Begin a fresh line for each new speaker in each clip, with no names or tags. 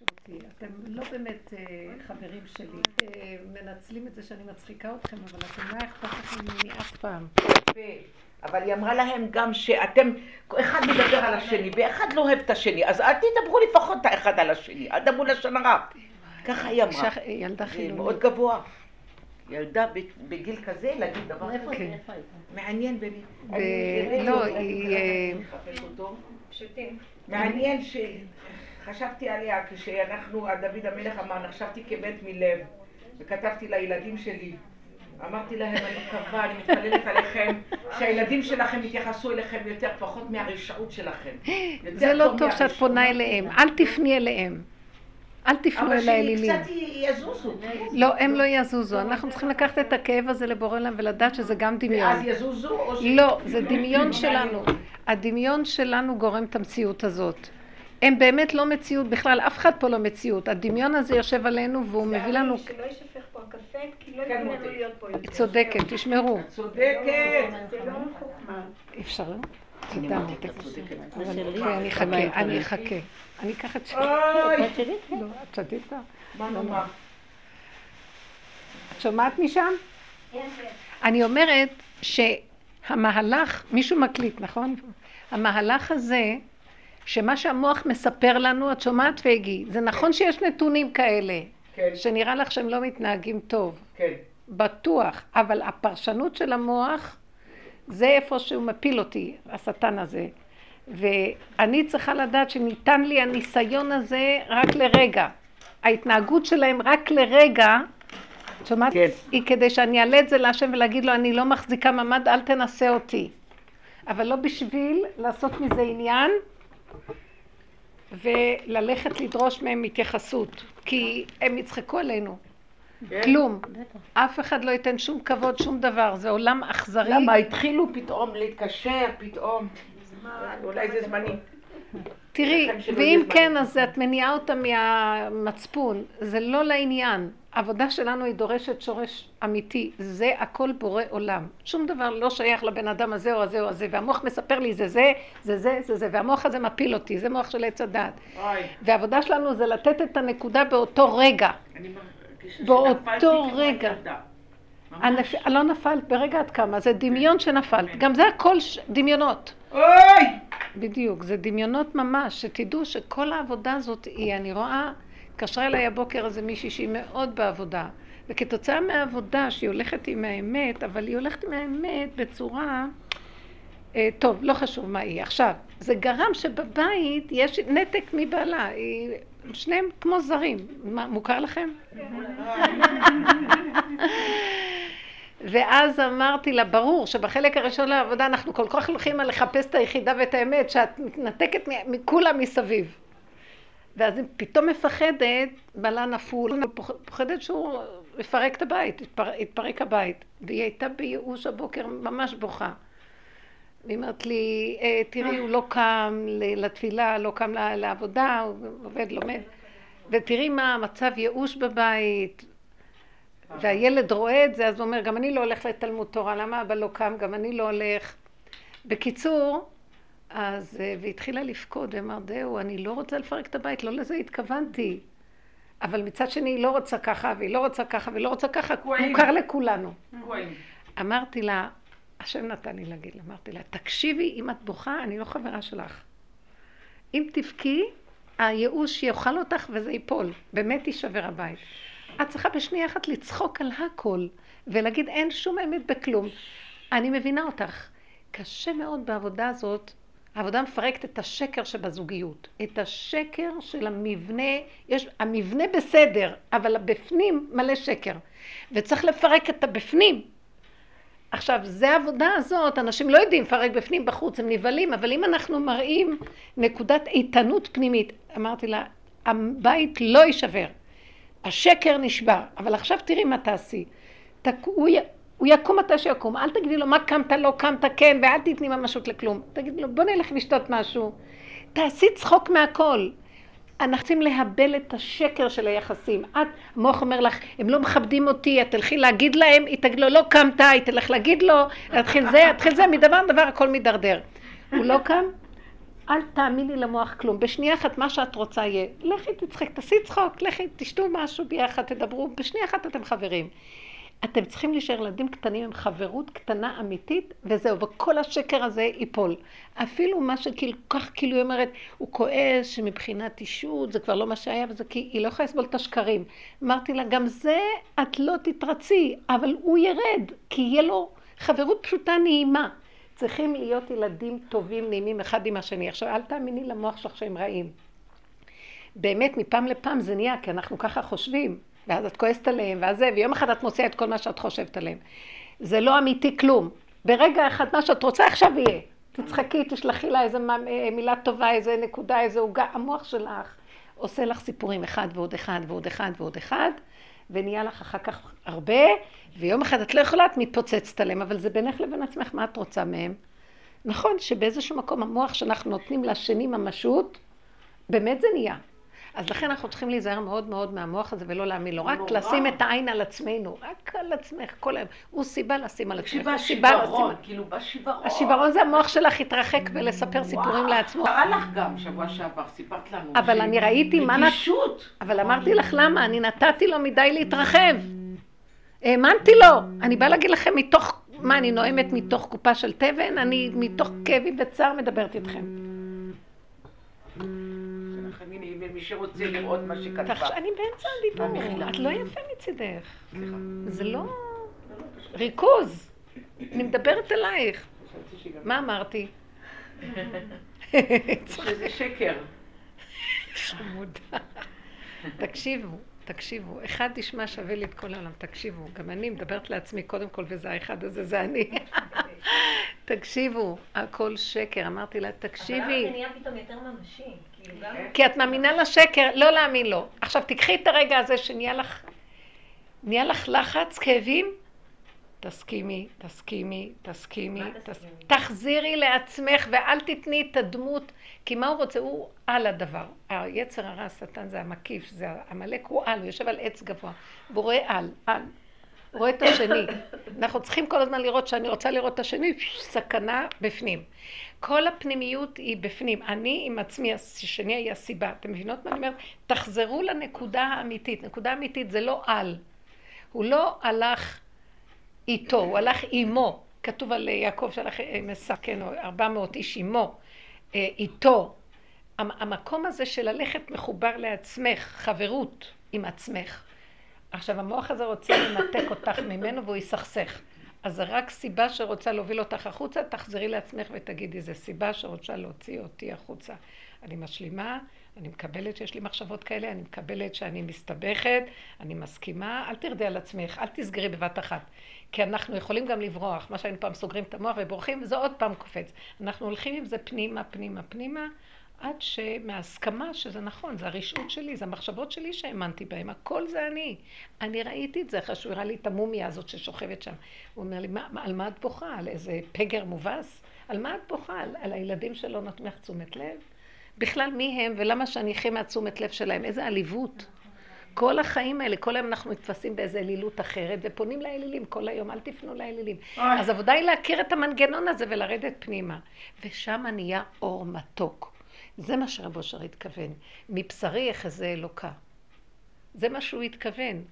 אותי. אתם לא באמת אה, חברים שלי. אה, מנצלים את זה שאני מצחיקה אתכם, אבל אתם לא אכפת לכם ממני אף פעם.
אבל היא אמרה להם גם שאתם, אחד מדבר על השני ואחד לא אוהב את השני, אז אל תדברו לפחות האחד על השני, אל תדברו לשון הרע. ככה היא אמרה.
ילדה חילונית.
מאוד גבוה. ילדה בגיל כזה להגיד דבר כזה.
כן.
מעניין באמת.
לא, היא... אה,
מעניין שחשבתי עליה כשאנחנו, דוד המלך אמר, נחשבתי כמת מלב וכתבתי לילדים שלי אמרתי להם, אני מקווה, אני מתפללת עליכם, שהילדים שלכם יתייחסו אליכם יותר, פחות מהרשעות שלכם.
זה לא טוב שאת פונה אליהם, אל תפני אליהם. אל תפנו אל האלילים.
אבל שקצת יזוזו.
לא, הם לא יזוזו. אנחנו צריכים לקחת את הכאב הזה לבורא להם ולדעת שזה גם דמיון.
ואז יזוזו או ש...
לא, זה דמיון שלנו. הדמיון שלנו גורם את המציאות הזאת. הם באמת לא מציאות בכלל, אף אחד פה לא מציאות. הדמיון הזה יושב עלינו והוא מביא לנו...
שלא יישפך פה הקפה, כי לא ייתנו לנו להיות פה.
צודקת, תשמרו.
צודקת.
זה לא חוכמה.
אפשר? תודה.
צודקת.
אני אחכה, אני אחכה. אני אקח את שלי.
אוי,
לא, את שתית?
מה נאמר?
את שומעת משם? אני אומרת שהמהלך, מישהו מקליט, נכון? המהלך הזה, שמה שהמוח מספר לנו, את שומעת פגי, זה נכון שיש נתונים כאלה,
כן,
שנראה לך שהם לא מתנהגים טוב,
כן.
בטוח, אבל הפרשנות של המוח, זה איפה שהוא מפיל אותי, השטן הזה. ואני צריכה לדעת שניתן לי הניסיון הזה רק לרגע. ההתנהגות שלהם רק לרגע, את שומעת?
כן.
היא כדי שאני אעלה את זה להשם ולהגיד לו, אני לא מחזיקה ממ"ד, אל תנסה אותי. אבל לא בשביל לעשות מזה עניין וללכת לדרוש מהם התייחסות, כי הם יצחקו עלינו.
כן.
כלום. אף אחד לא ייתן שום כבוד, שום דבר. זה עולם אכזרי.
למה התחילו פתאום להתקשר, פתאום? אולי זה זמני.
תראי, ואם כן. אז את מניעה אותה מהמצפון. זה לא לעניין. העבודה שלנו היא דורשת שורש אמיתי. זה הכל בורא עולם. שום דבר לא שייך לבן אדם הזה או הזה או הזה. והמוח מספר לי זה זה, זה זה, זה זה. והמוח הזה מפיל אותי. זה מוח של עץ.
אוי,
והעבודה שלנו זה לתת את הנקודה באותו רגע. באותו רגע. הנפ... לא נפלת, ברגע את קמה. זה דמיון שנפלת. גם זה הכל ש... דמיונות.
אוי!
בדיוק, זה דמיונות ממש, שתדעו שכל העבודה הזאת היא, אני רואה, התקשרה אליי הבוקר איזה מישהי שהיא מאוד בעבודה, וכתוצאה מהעבודה שהיא הולכת עם האמת, אבל היא הולכת עם האמת בצורה, אה, טוב, לא חשוב מה היא. עכשיו, זה גרם שבבית יש נתק מבעלה, היא, שניהם כמו זרים. מה, מוכר לכם? ואז אמרתי לה, ברור שבחלק הראשון לעבודה אנחנו כל כך הולכים על לחפש את היחידה ואת האמת, שאת מתנתקת מכולם מסביב. ואז היא פתאום מפחדת, בעלה נפול, פוחדת שהוא יפרק את הבית, יתפר, יתפרק הבית. והיא הייתה בייאוש הבוקר, ממש בוכה. והיא אומרת לי, "אה, תראי, הוא לא קם לתפילה, לא קם לעבודה, הוא עובד, לומד. ותראי מה המצב ייאוש בבית, והילד רואה את זה, אז הוא אומר, גם אני לא הולך לתלמוד תורה, למה אבא לא קם? גם אני לא הולך. בקיצור, אז, אה, והתחילה לבכות, ואמר, זהו, אני לא רוצה לפרק את הבית, לא לזה התכוונתי. אבל מצד שני, היא לא רוצה ככה, והיא לא רוצה ככה, והיא לא רוצה ככה. מוכר לכולנו. אמרתי לה, השם נתן לי להגיד לה, אמרתי לה, תקשיבי, אם את בוכה, אני לא חברה שלך. אם תבכי, הייאוש יאכל אותך וזה ייפול. באמת יישבר הבית. את צריכה בשנייה אחת לצחוק על הכל, ולהגיד אין שום אמת בכלום. אני מבינה אותך. קשה מאוד בעבודה הזאת, העבודה מפרקת את השקר שבזוגיות. את השקר של המבנה, יש, המבנה בסדר, אבל הבפנים מלא שקר. וצריך לפרק את הבפנים. עכשיו, זה העבודה הזאת, אנשים לא יודעים לפרק בפנים בחוץ, הם נבהלים, אבל אם אנחנו מראים נקודת איתנות פנימית, אמרתי לה, הבית לא יישבר, השקר נשבר, אבל עכשיו תראי מה תעשי. תק... הוא. הוא יקום מתי שיקום, אל תגידי לו מה קמת, לא קמת, כן, ואל תתני ממשות לכלום. תגידי לו, בוא נלך לשתות משהו. תעשי צחוק מהכל. אנחנו צריכים להבל את השקר של היחסים. את, המוח אומר לך, הם לא מכבדים אותי, את תלכי להגיד להם, היא תגיד לו, לא קמת, היא תלך להגיד לו, תתחיל זה, תתחיל זה, מדבר לדבר הכל מידרדר. הוא לא קם? אל תאמיני למוח כלום. בשנייה אחת מה שאת רוצה יהיה. לכי תצחק, תעשי צחוק, לכי תשתו משהו ביחד, תדברו, בשנייה אחת אתם חברים. אתם צריכים להישאר ילדים קטנים עם חברות קטנה אמיתית, וזהו, וכל השקר הזה ייפול. אפילו מה שכל כך כאילו היא אומרת, הוא כועס שמבחינת אישות זה כבר לא מה שהיה, וזה כי היא לא יכולה לסבול את השקרים. אמרתי לה, גם זה את לא תתרצי, אבל הוא ירד, כי יהיה לו חברות פשוטה נעימה. צריכים להיות ילדים טובים, נעימים אחד עם השני. עכשיו, אל תאמיני למוח שלך שהם רעים. באמת, מפעם לפעם זה נהיה, כי אנחנו ככה חושבים. ואז את כועסת עליהם, ואז זה, ויום אחד את מוציאה את כל מה שאת חושבת עליהם. זה לא אמיתי כלום. ברגע אחד מה שאת רוצה עכשיו יהיה. תצחקי, תשלחי לה איזה אה, מילה טובה, איזה נקודה, איזה עוגה. המוח שלך עושה לך סיפורים אחד ועוד אחד ועוד אחד ועוד אחד, ונהיה לך אחר כך הרבה, ויום אחד את לא יכולה, את מתפוצצת עליהם, אבל זה בינך לבין עצמך, מה את רוצה מהם? נכון שבאיזשהו מקום המוח שאנחנו נותנים לשני ממשות, באמת זה נהיה. אז לכן אנחנו צריכים להיזהר מאוד מאוד מהמוח הזה ולא להאמין לו, רק לשים את העין על עצמנו, רק על עצמך, כל היום. הוא סיבה לשים על עצמך,
לשים... כאילו בשיוורון.
השיוורון זה המוח שלך התרחק ולספר סיפורים לעצמו.
קרה לך גם שבוע שעבר, סיפרת לנו.
אבל אני ראיתי מה...
נגישות.
אבל אמרתי לך למה, אני נתתי לו מדי להתרחב. האמנתי לו. אני באה להגיד לכם מתוך, מה, אני נואמת מתוך קופה של תבן? אני מתוך כאבי וצער מדברת איתכם.
מי שרוצה לראות מה שכתבה.
אני באמצע הדיבור, את לא יפה מצידך. זה לא ריכוז. אני מדברת אלייך. מה אמרתי?
שזה שקר.
חמודה. תקשיבו, תקשיבו. אחד ישמע שווה לי את כל העולם. תקשיבו. גם אני מדברת לעצמי קודם כל, וזה האחד הזה, זה אני. תקשיבו, הכל שקר. אמרתי לה, תקשיבי. אבל
זה נהיה פתאום יותר ממשי.
כי את מאמינה לשקר, לא להאמין לו. עכשיו, תקחי את הרגע הזה שנהיה לך, נהיה לך לחץ, כאבים, תסכימי, תסכימי, תסכימי, תס... תחזירי לעצמך ואל תתני את הדמות, כי מה הוא רוצה? הוא על הדבר. היצר הרע, השטן זה המקיף, זה עמלק הוא על, הוא יושב על עץ גבוה, והוא רואה על, על. הוא רואה את השני. אנחנו צריכים כל הזמן לראות שאני רוצה לראות את השני, סכנה בפנים. כל הפנימיות היא בפנים. אני עם עצמי, השני היא הסיבה. אתם מבינות מה אני אומרת? תחזרו לנקודה האמיתית. נקודה אמיתית זה לא על. הוא לא הלך איתו, הוא הלך עימו. כתוב על יעקב שהלך עם עשיו, כן, 400 איש עימו, אה, איתו. המקום הזה של ללכת מחובר לעצמך, חברות עם עצמך. עכשיו, המוח הזה רוצה לנתק אותך ממנו והוא יסכסך. אז זה רק סיבה שרוצה להוביל אותך החוצה, תחזרי לעצמך ותגידי, זו סיבה שרוצה להוציא אותי החוצה. אני משלימה, אני מקבלת שיש לי מחשבות כאלה, אני מקבלת שאני מסתבכת, אני מסכימה, אל תרדי על עצמך, אל תסגרי בבת אחת. כי אנחנו יכולים גם לברוח, מה שהיינו פעם סוגרים את המוח ובורחים, וזה עוד פעם קופץ. אנחנו הולכים עם זה פנימה, פנימה, פנימה, עד שמהסכמה שזה נכון, זה הרשעות שלי, זה המחשבות שלי שהאמנתי בהן, הכל זה אני. אני ראיתי את זה אחרי שהוא הראה לי את המומיה הזאת ששוכבת שם. הוא אומר לי, מה, על מה את בוכה? על איזה פגר מובס? על מה את בוכה? על, על הילדים שלא נותנים לך תשומת לב? בכלל מי הם ולמה שאני אחיה מהתשומת לב שלהם? איזה עליבות. כל החיים האלה, כל היום אנחנו נתפסים באיזה אלילות אחרת ופונים לאלילים כל היום, אל תפנו לאלילים. אז עבודה היא להכיר את המנגנון הזה ולרדת פנימה. ושם נהיה אור מתוק. זה מה שרב אושר התכוון. מבשרי יחזה אלוקה. זה מה שהוא התכוון.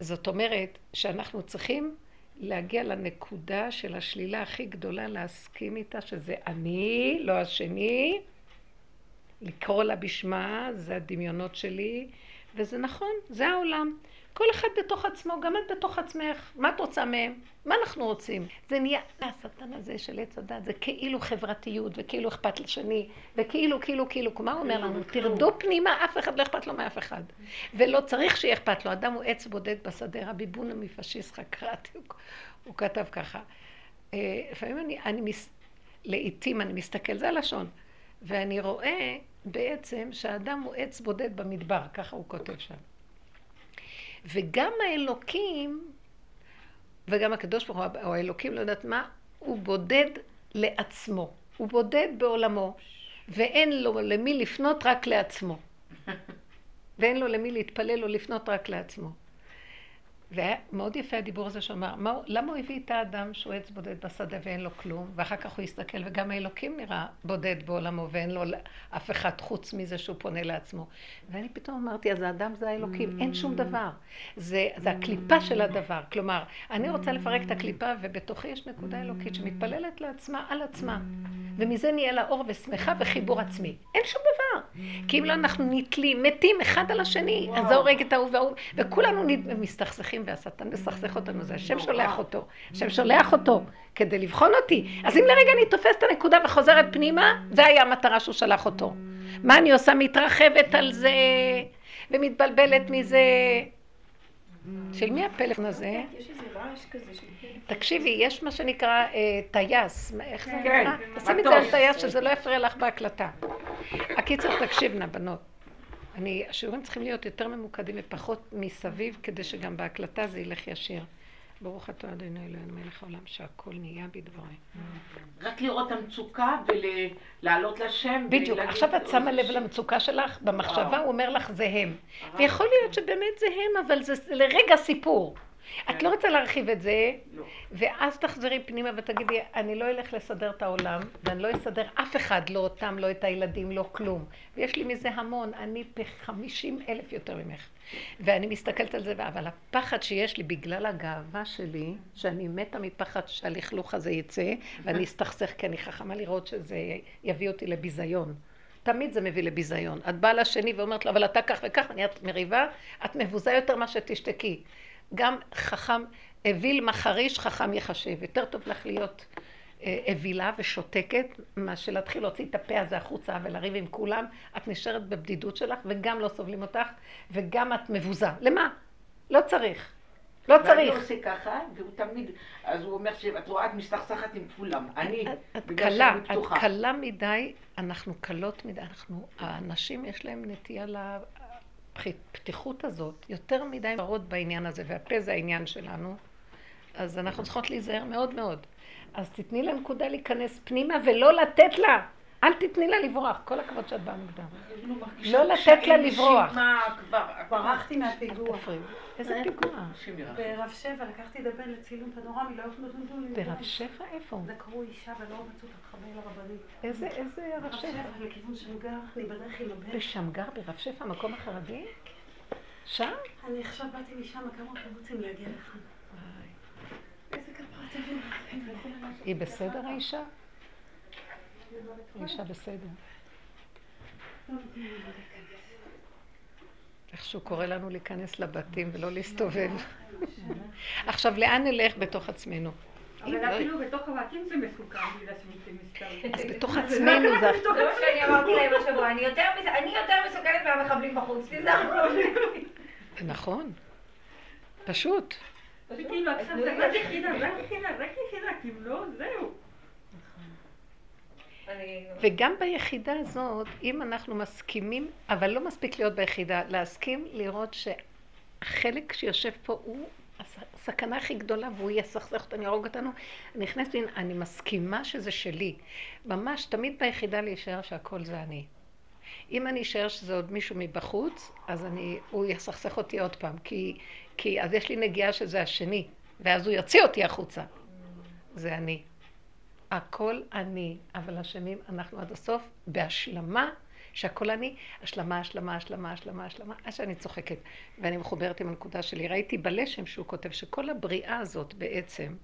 זאת אומרת שאנחנו צריכים להגיע לנקודה של השלילה הכי גדולה, להסכים איתה, שזה אני, לא השני, לקרוא לה בשמה, זה הדמיונות שלי, וזה נכון, זה העולם. כל אחד בתוך עצמו, גם את בתוך עצמך. מה את רוצה מהם? מה אנחנו רוצים? זה נהיה, השטן הזה של עץ הדת, זה כאילו חברתיות, וכאילו אכפת לשני, וכאילו, כאילו, כאילו, מה הוא אומר לנו? תרדו פנימה, אף אחד לא אכפת לו מאף אחד. ולא צריך שיהיה אכפת לו. אדם הוא עץ בודד בשדה, רבי בונה מפשיסט קראתי, הוא, הוא כתב ככה. אה, לפעמים אני, אני מס... לעיתים אני מסתכל, זה הלשון, ואני רואה בעצם שהאדם הוא עץ בודד במדבר, ככה הוא כותב שם. וגם האלוקים, וגם הקדוש ברוך הוא, או האלוקים, לא יודעת מה, הוא בודד לעצמו. הוא בודד בעולמו, ואין לו למי לפנות רק לעצמו. ואין לו למי להתפלל או לפנות רק לעצמו. והיה מאוד יפה הדיבור הזה שאמר, מה, למה הוא הביא את האדם שהוא עץ בודד בשדה ואין לו כלום, ואחר כך הוא יסתכל, וגם האלוקים נראה בודד בעולמו ואין לו אף אחד חוץ מזה שהוא פונה לעצמו. ואני פתאום אמרתי, אז האדם זה האלוקים, אין שום דבר. זה, זה הקליפה של הדבר. כלומר, אני רוצה לפרק את הקליפה, ובתוכי יש נקודה אלוקית שמתפללת לעצמה על עצמה. ומזה נהיה לה אור ושמחה וחיבור עצמי. אין שום דבר. כי אם לא אנחנו נתלים, מתים אחד על השני, אז זה הורג את ההוא וההוא, וכולנו מסתכסכים והשטן מסכסך אותנו, זה השם שולח אותו. השם שולח אותו כדי לבחון אותי. אז אם לרגע אני תופסת את הנקודה וחוזרת פנימה, זה היה המטרה שהוא שלח אותו. מה אני עושה? מתרחבת על זה, ומתבלבלת מזה. של מי הפלאפון הזה?
יש איזה רעש כזה של...
תקשיבי, יש מה שנקרא אה, טייס, איך זה
כן,
נקרא? תשימי את זה על טייס שזה לא יפריע לך בהקלטה. הקיצר, תקשיבנה, בנות. אני, השיעורים צריכים להיות יותר ממוקדים ופחות מסביב, כדי שגם בהקלטה זה ילך ישיר. ברוך אתה אדוני אלוהינו מלך העולם שהכל נהיה בדברי.
רק לראות את המצוקה ולעלות לשם.
בדיוק,
ולהגיד,
עכשיו את שמה
"אוי,
לב למצוקה שלך, במחשבה. הוא אומר לך זה הם.
אה.
ויכול להיות שבאמת זה הם, אבל זה לרגע סיפור. את. לא רוצה להרחיב את זה,
לא.
ואז תחזרי פנימה ותגידי, אני לא אלך לסדר את העולם, ואני לא אסדר אף אחד, לא אותם, לא את הילדים, לא כלום. ויש לי מזה המון, אני בחמישים אלף יותר ממך. ואני מסתכלת על זה, אבל הפחד שיש לי בגלל הגאווה שלי, שאני מתה מפחד שהלכלוך הזה יצא, ואני אסתכסך כי אני חכמה לראות שזה יביא אותי לביזיון. תמיד זה מביא לביזיון. את באה לשני ואומרת לו, אבל אתה כך וכך, נהיית מריבה, את מבוזה יותר מה שתשתקי. גם חכם, אוויל מחריש, חכם יחשב. יותר טוב לך להיות אה, אווילה ושותקת, מאשר להתחיל להוציא את הפה הזה החוצה ולריב עם כולם. את נשארת בבדידות שלך, וגם לא סובלים אותך, וגם את מבוזה. למה? לא צריך. לא
ואני
צריך.
עושה ככה, והוא תמיד, אז הוא אומר שאת רואה, את מסתכסכת עם כולם. אני,
את- את
בגלל
קלה,
שאני
את
פתוחה.
קלה מדי, אנחנו קלות מדי, אנחנו, האנשים יש להם נטייה לפתיחות הזאת, יותר מדי מרות בעניין הזה, והפה זה העניין שלנו, אז אנחנו צריכות להיזהר מאוד מאוד. אז תתני לנקודה להיכנס פנימה ולא לתת לה. אל תתני לה לברוח, כל הכבוד שאת באה מוקדם.
מרגישה
לא לתת לה לברוח.
נשימה כבר.
ברחתי מהפיגוע.
איזה פיגוע?
ברב שבע לקחתי את הבן לצילום פנורמי, לא יכלו לדון לי.
ברב שפע איפה?
דקרו אישה ולא מצאו את החבר לרבנית.
איזה, איזה רב
רב
שפע?
שבע לכיוון שמגר, אני בדרך עם הבן.
בשמגר ברב שפע, המקום החרדי? שם?
אני עכשיו באתי משם כמה קיבוצים להגיע לכאן.
היא בסדר האישה? האישה בסדר. איכשהו קורא לנו להיכנס לבתים ולא להסתובב. עכשיו, לאן נלך בתוך עצמנו?
אבל
לא-
אפילו בתוך הבתים זה מסוכן בגלל שמתים מסתובבים.
אז בתוך עצמנו זה...
זה מה שאני אמרתי להם השבוע, אני יותר מס- אני יותר מסוכנת מהמחבלים בחוץ, תיזהרו.
נכון. פשוט.
עכשיו זה רק יחידה, רק יחידה, רק יחידה, לא, זהו.
אני-
וגם ביחידה הזאת, אם אנחנו מסכימים, אבל לא מספיק להיות ביחידה, להסכים לראות שהחלק שיושב פה הוא הסכנה הכי גדולה והוא יסכסך אותנו, יהרוג אותנו. אני נכנסת, אני מסכימה שזה שלי. ממש תמיד ביחידה להישאר שהכל זה אני. אם אני אשאר שזה עוד מישהו מבחוץ, אז אני, הוא יסכסך אותי עוד פעם, כי, כי אז יש לי נגיעה שזה השני, ואז הוא יוציא אותי החוצה. זה אני. הכל אני, אבל אשמים אנחנו עד הסוף בהשלמה שהכל אני, השלמה, השלמה, השלמה, השלמה, השלמה, עד שאני צוחקת. ואני מחוברת עם הנקודה שלי. ראיתי בלשם שהוא כותב שכל הבריאה הזאת בעצם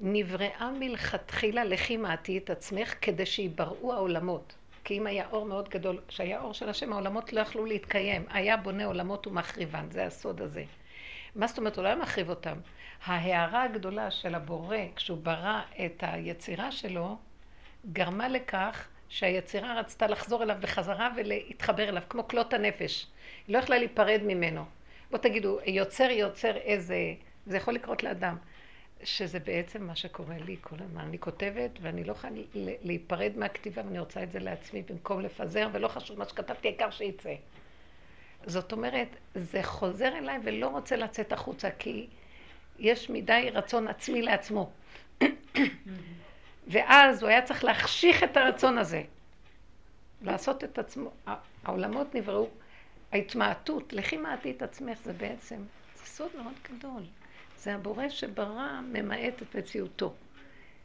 נבראה מלכתחילה, לכי מעטי את עצמך, כדי שיבראו העולמות. כי אם היה אור מאוד גדול, כשהיה אור של השם, העולמות לא יכלו להתקיים. היה בונה עולמות ומחריבן, זה הסוד הזה. מה זאת אומרת? הוא לא היה מחריב אותם. ההערה הגדולה של הבורא, כשהוא ברא את היצירה שלו, גרמה לכך שהיצירה רצתה לחזור אליו בחזרה ולהתחבר אליו, כמו כלות הנפש. היא לא יכלה להיפרד ממנו. בואו תגידו, יוצר יוצר איזה... זה יכול לקרות לאדם. שזה בעצם מה שקורה לי כל הזמן. אני כותבת ואני לא יכולה להיפרד מהכתיבה ואני רוצה את זה לעצמי במקום לפזר, ולא חשוב מה שכתבתי, העיקר שיצא. זאת אומרת, זה חוזר אליי ולא רוצה לצאת החוצה, כי יש מדי רצון עצמי לעצמו. ואז הוא היה צריך להחשיך את הרצון הזה. לעשות את עצמו, העולמות נבראו ההתמעטות, לכי מעטי את עצמך, זה בעצם, זה סוד מאוד גדול. זה הבורא שברא, ממעט את מציאותו.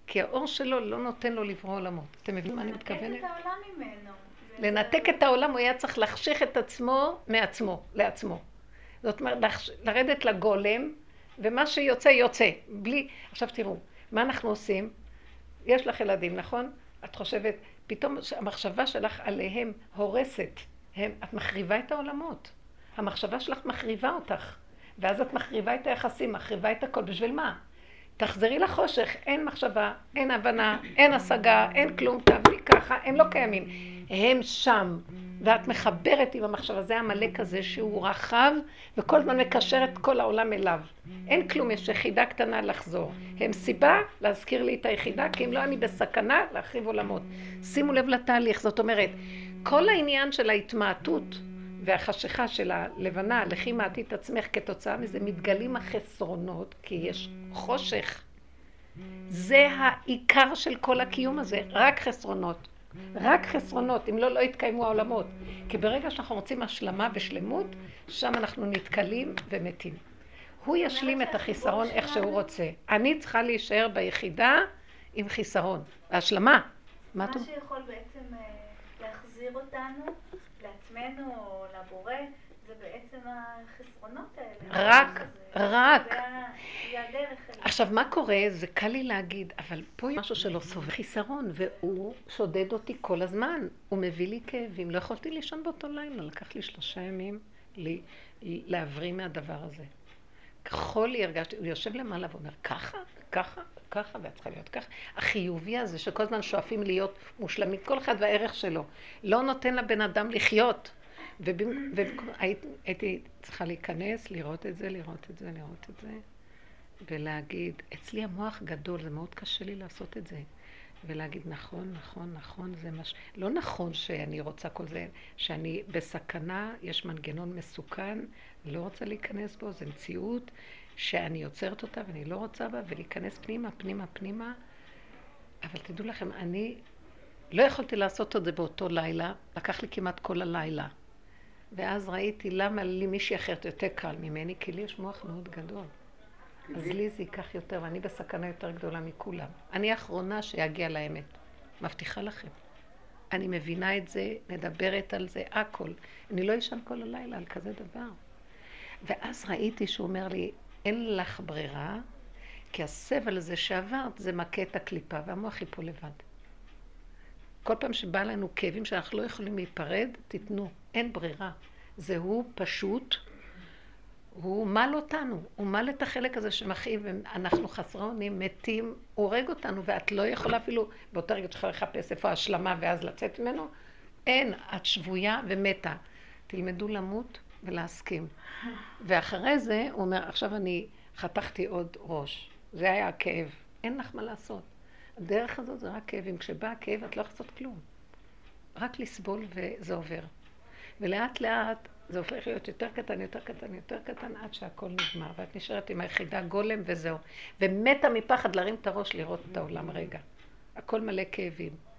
כי האור שלו לא נותן לו לברוא עולמות. אתם מבינים מה אני מתכוונת?
את העולם ממנו.
לנתק את העולם, הוא היה צריך להחשיך את עצמו מעצמו, לעצמו. זאת אומרת, לרדת לגולם, ומה שיוצא, יוצא. בלי... עכשיו תראו, מה אנחנו עושים? יש לך ילדים, נכון? את חושבת, פתאום המחשבה שלך עליהם הורסת. הם, את מחריבה את העולמות. המחשבה שלך מחריבה אותך. ואז את מחריבה את היחסים, מחריבה את הכל. בשביל מה? תחזרי לחושך, אין מחשבה, אין הבנה, אין השגה, אין כלום, תעבדי ככה, הם לא קיימים. הם שם, ואת מחברת עם המחשבה, זה עמלק הזה שהוא רחב, וכל הזמן מקשר את כל העולם אליו. אין כלום, יש יחידה קטנה לחזור. הם סיבה להזכיר לי את היחידה, כי אם לא אני בסכנה להחריב עולמות. שימו לב לתהליך, זאת אומרת, כל העניין של ההתמעטות והחשיכה של הלבנה, לכי מעטי את עצמך, כתוצאה מזה מתגלים החסרונות, כי יש חושך. זה העיקר של כל הקיום הזה, רק חסרונות. רק חסרונות, אם לא, לא יתקיימו העולמות. כי ברגע שאנחנו רוצים השלמה ושלמות, שם אנחנו נתקלים ומתים. הוא ישלים את החיסרון איך שהוא רוצה. אני צריכה להישאר ביחידה עם חיסרון. השלמה. מה
מה? שיכול בעצם אה, להחזיר אותנו לעצמנו לבורא, זה בעצם החסרונות האלה.
רק, רק.
זה הדרך.
עכשיו, מה קורה? זה קל לי להגיד, אבל פה יש משהו שלא סובל חיסרון, והוא שודד אותי כל הזמן. הוא מביא לי כאבים. לא יכולתי לישון באותו לילה, לקח לי שלושה ימים להבריא מהדבר הזה. כחולי הרגשתי, הוא יושב למעלה ואומר, ככה, ככה, ככה, ואת צריכה להיות ככה. החיובי הזה, שכל הזמן שואפים להיות מושלמים, כל אחד והערך שלו, לא נותן לבן אדם לחיות. ובמ- ובמקום- הייתי, הייתי צריכה להיכנס, לראות את זה, לראות את זה, לראות את זה. ולהגיד, אצלי המוח גדול, זה מאוד קשה לי לעשות את זה. ולהגיד, נכון, נכון, נכון, זה מה ש... לא נכון שאני רוצה כל זה, שאני בסכנה, יש מנגנון מסוכן, לא רוצה להיכנס בו, זו מציאות שאני יוצרת אותה ואני לא רוצה בה, ולהיכנס פנימה, פנימה, פנימה. אבל תדעו לכם, אני לא יכולתי לעשות את זה באותו לילה, לקח לי כמעט כל הלילה. ואז ראיתי למה לי מישהי אחרת יותר קל ממני, כי לי יש מוח מאוד גדול. אז לי זה ייקח יותר, ואני בסכנה יותר גדולה מכולם. אני האחרונה שיגיע לאמת. מבטיחה לכם. אני מבינה את זה, מדברת על זה, הכל. אני לא אשן כל הלילה על כזה דבר. ואז ראיתי שהוא אומר לי, אין לך ברירה, כי הסבל הזה שעברת זה מכה את הקליפה, והמוח ייפול לבד. כל פעם שבא לנו כאבים שאנחנו לא יכולים להיפרד, תיתנו. אין ברירה. זה הוא פשוט, הוא מל אותנו, הוא מל את החלק הזה שמכאיב, אנחנו חסרי אונים, מתים, הורג אותנו, ואת לא יכולה אפילו, באותו רגע צריכה לחפש איפה ההשלמה ואז לצאת ממנו. אין, את שבויה ומתה. תלמדו למות ולהסכים. ואחרי זה, הוא אומר, עכשיו אני חתכתי עוד ראש. זה היה הכאב. אין לך מה לעשות. הדרך הזאת זה רק כאבים. כשבא הכאב את לא יכולה לעשות כלום. רק לסבול וזה עובר. ולאט לאט זה הופך להיות יותר קטן, יותר קטן, יותר קטן, עד שהכל נגמר. ואת נשארת עם היחידה גולם וזהו. ומתה מפחד להרים את הראש לראות את העולם רגע. הכל מלא כאבים.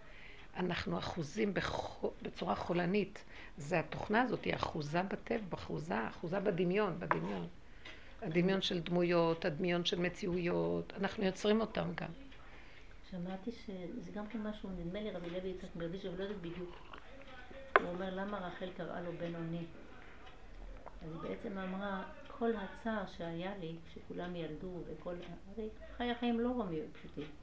אנחנו אחוזים בח... בצורה חולנית. זה התוכנה הזאת, היא אחוזה בטבע, אחוזה, אחוזה בדמיון, בדמיון. הדמיון של דמויות, הדמיון של מציאויות, אנחנו יוצרים אותם גם.
שמעתי שזה גם כן משהו, נדמה לי רבי לוי יצחק מרדיש, אבל לא יודעת בדיוק. הוא אומר למה רחל קראה לו בן אוני. אז היא בעצם אמרה, כל הצער שהיה לי, כשכולם ילדו וכל... הרי חיי החיים לא רומיים פשוטים.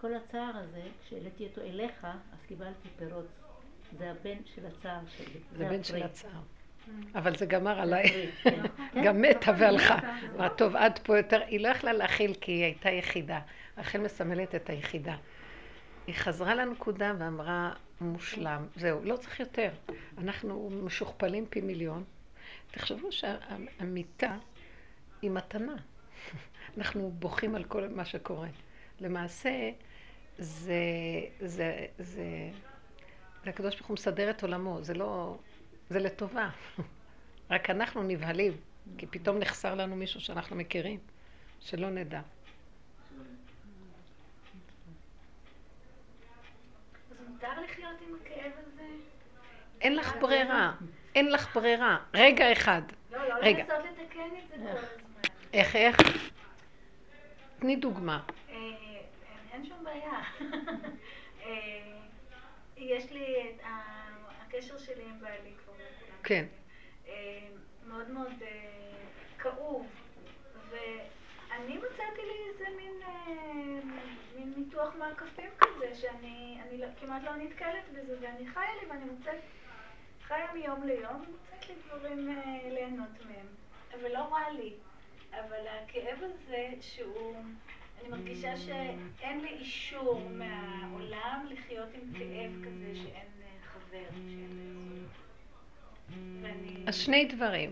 כל הצער הזה, כשהעליתי אותו אליך, אז קיבלתי פירות. זה הבן של הצער שלי.
זה בן של. הצער. אבל זה גמר עליי.
הפרי, כן.
גם מתה והלכה. אמרה, טוב, עד פה יותר, היא לא יכלה להכיל כי היא הייתה יחידה. רחל מסמלת את היחידה. היא חזרה לנקודה ואמרה, מושלם, זהו, לא צריך יותר. אנחנו משוכפלים פי מיליון. תחשבו שהמיטה היא מתנה. אנחנו בוכים על כל מה שקורה. למעשה, זה, זה, זה, זה הקדוש ברוך הוא מסדר את עולמו, זה לא, זה לטובה. רק אנחנו נבהלים, כי פתאום נחסר לנו מישהו שאנחנו מכירים, שלא נדע. אין לך ברירה. אין לך ברירה. רגע אחד.
לא, לא
רגע.
לנסות לתקן את זה כל הזמן.
איך, איך? תני דוגמה.
אין שום בעיה. אה, יש לי את הקשר שלי עם בעלי כבר לכולם.
כן.
אה, מאוד מאוד אה, כאוב, ואני מצאתי לי איזה מין, מין ניתוח מעקפים כזה, שאני אני לא, כמעט לא נתקלת בזה, ואני חיה לי ואני מוצאת, חיה מיום ליום, מוצאת לי דברים ליהנות מהם, אבל לא רע לי. אבל הכאב הזה שהוא, אני מרגישה שאין לי אישור מהעולם לחיות עם כאב כזה שאין אה, חבר, שאין. ואני...
אז שני דברים.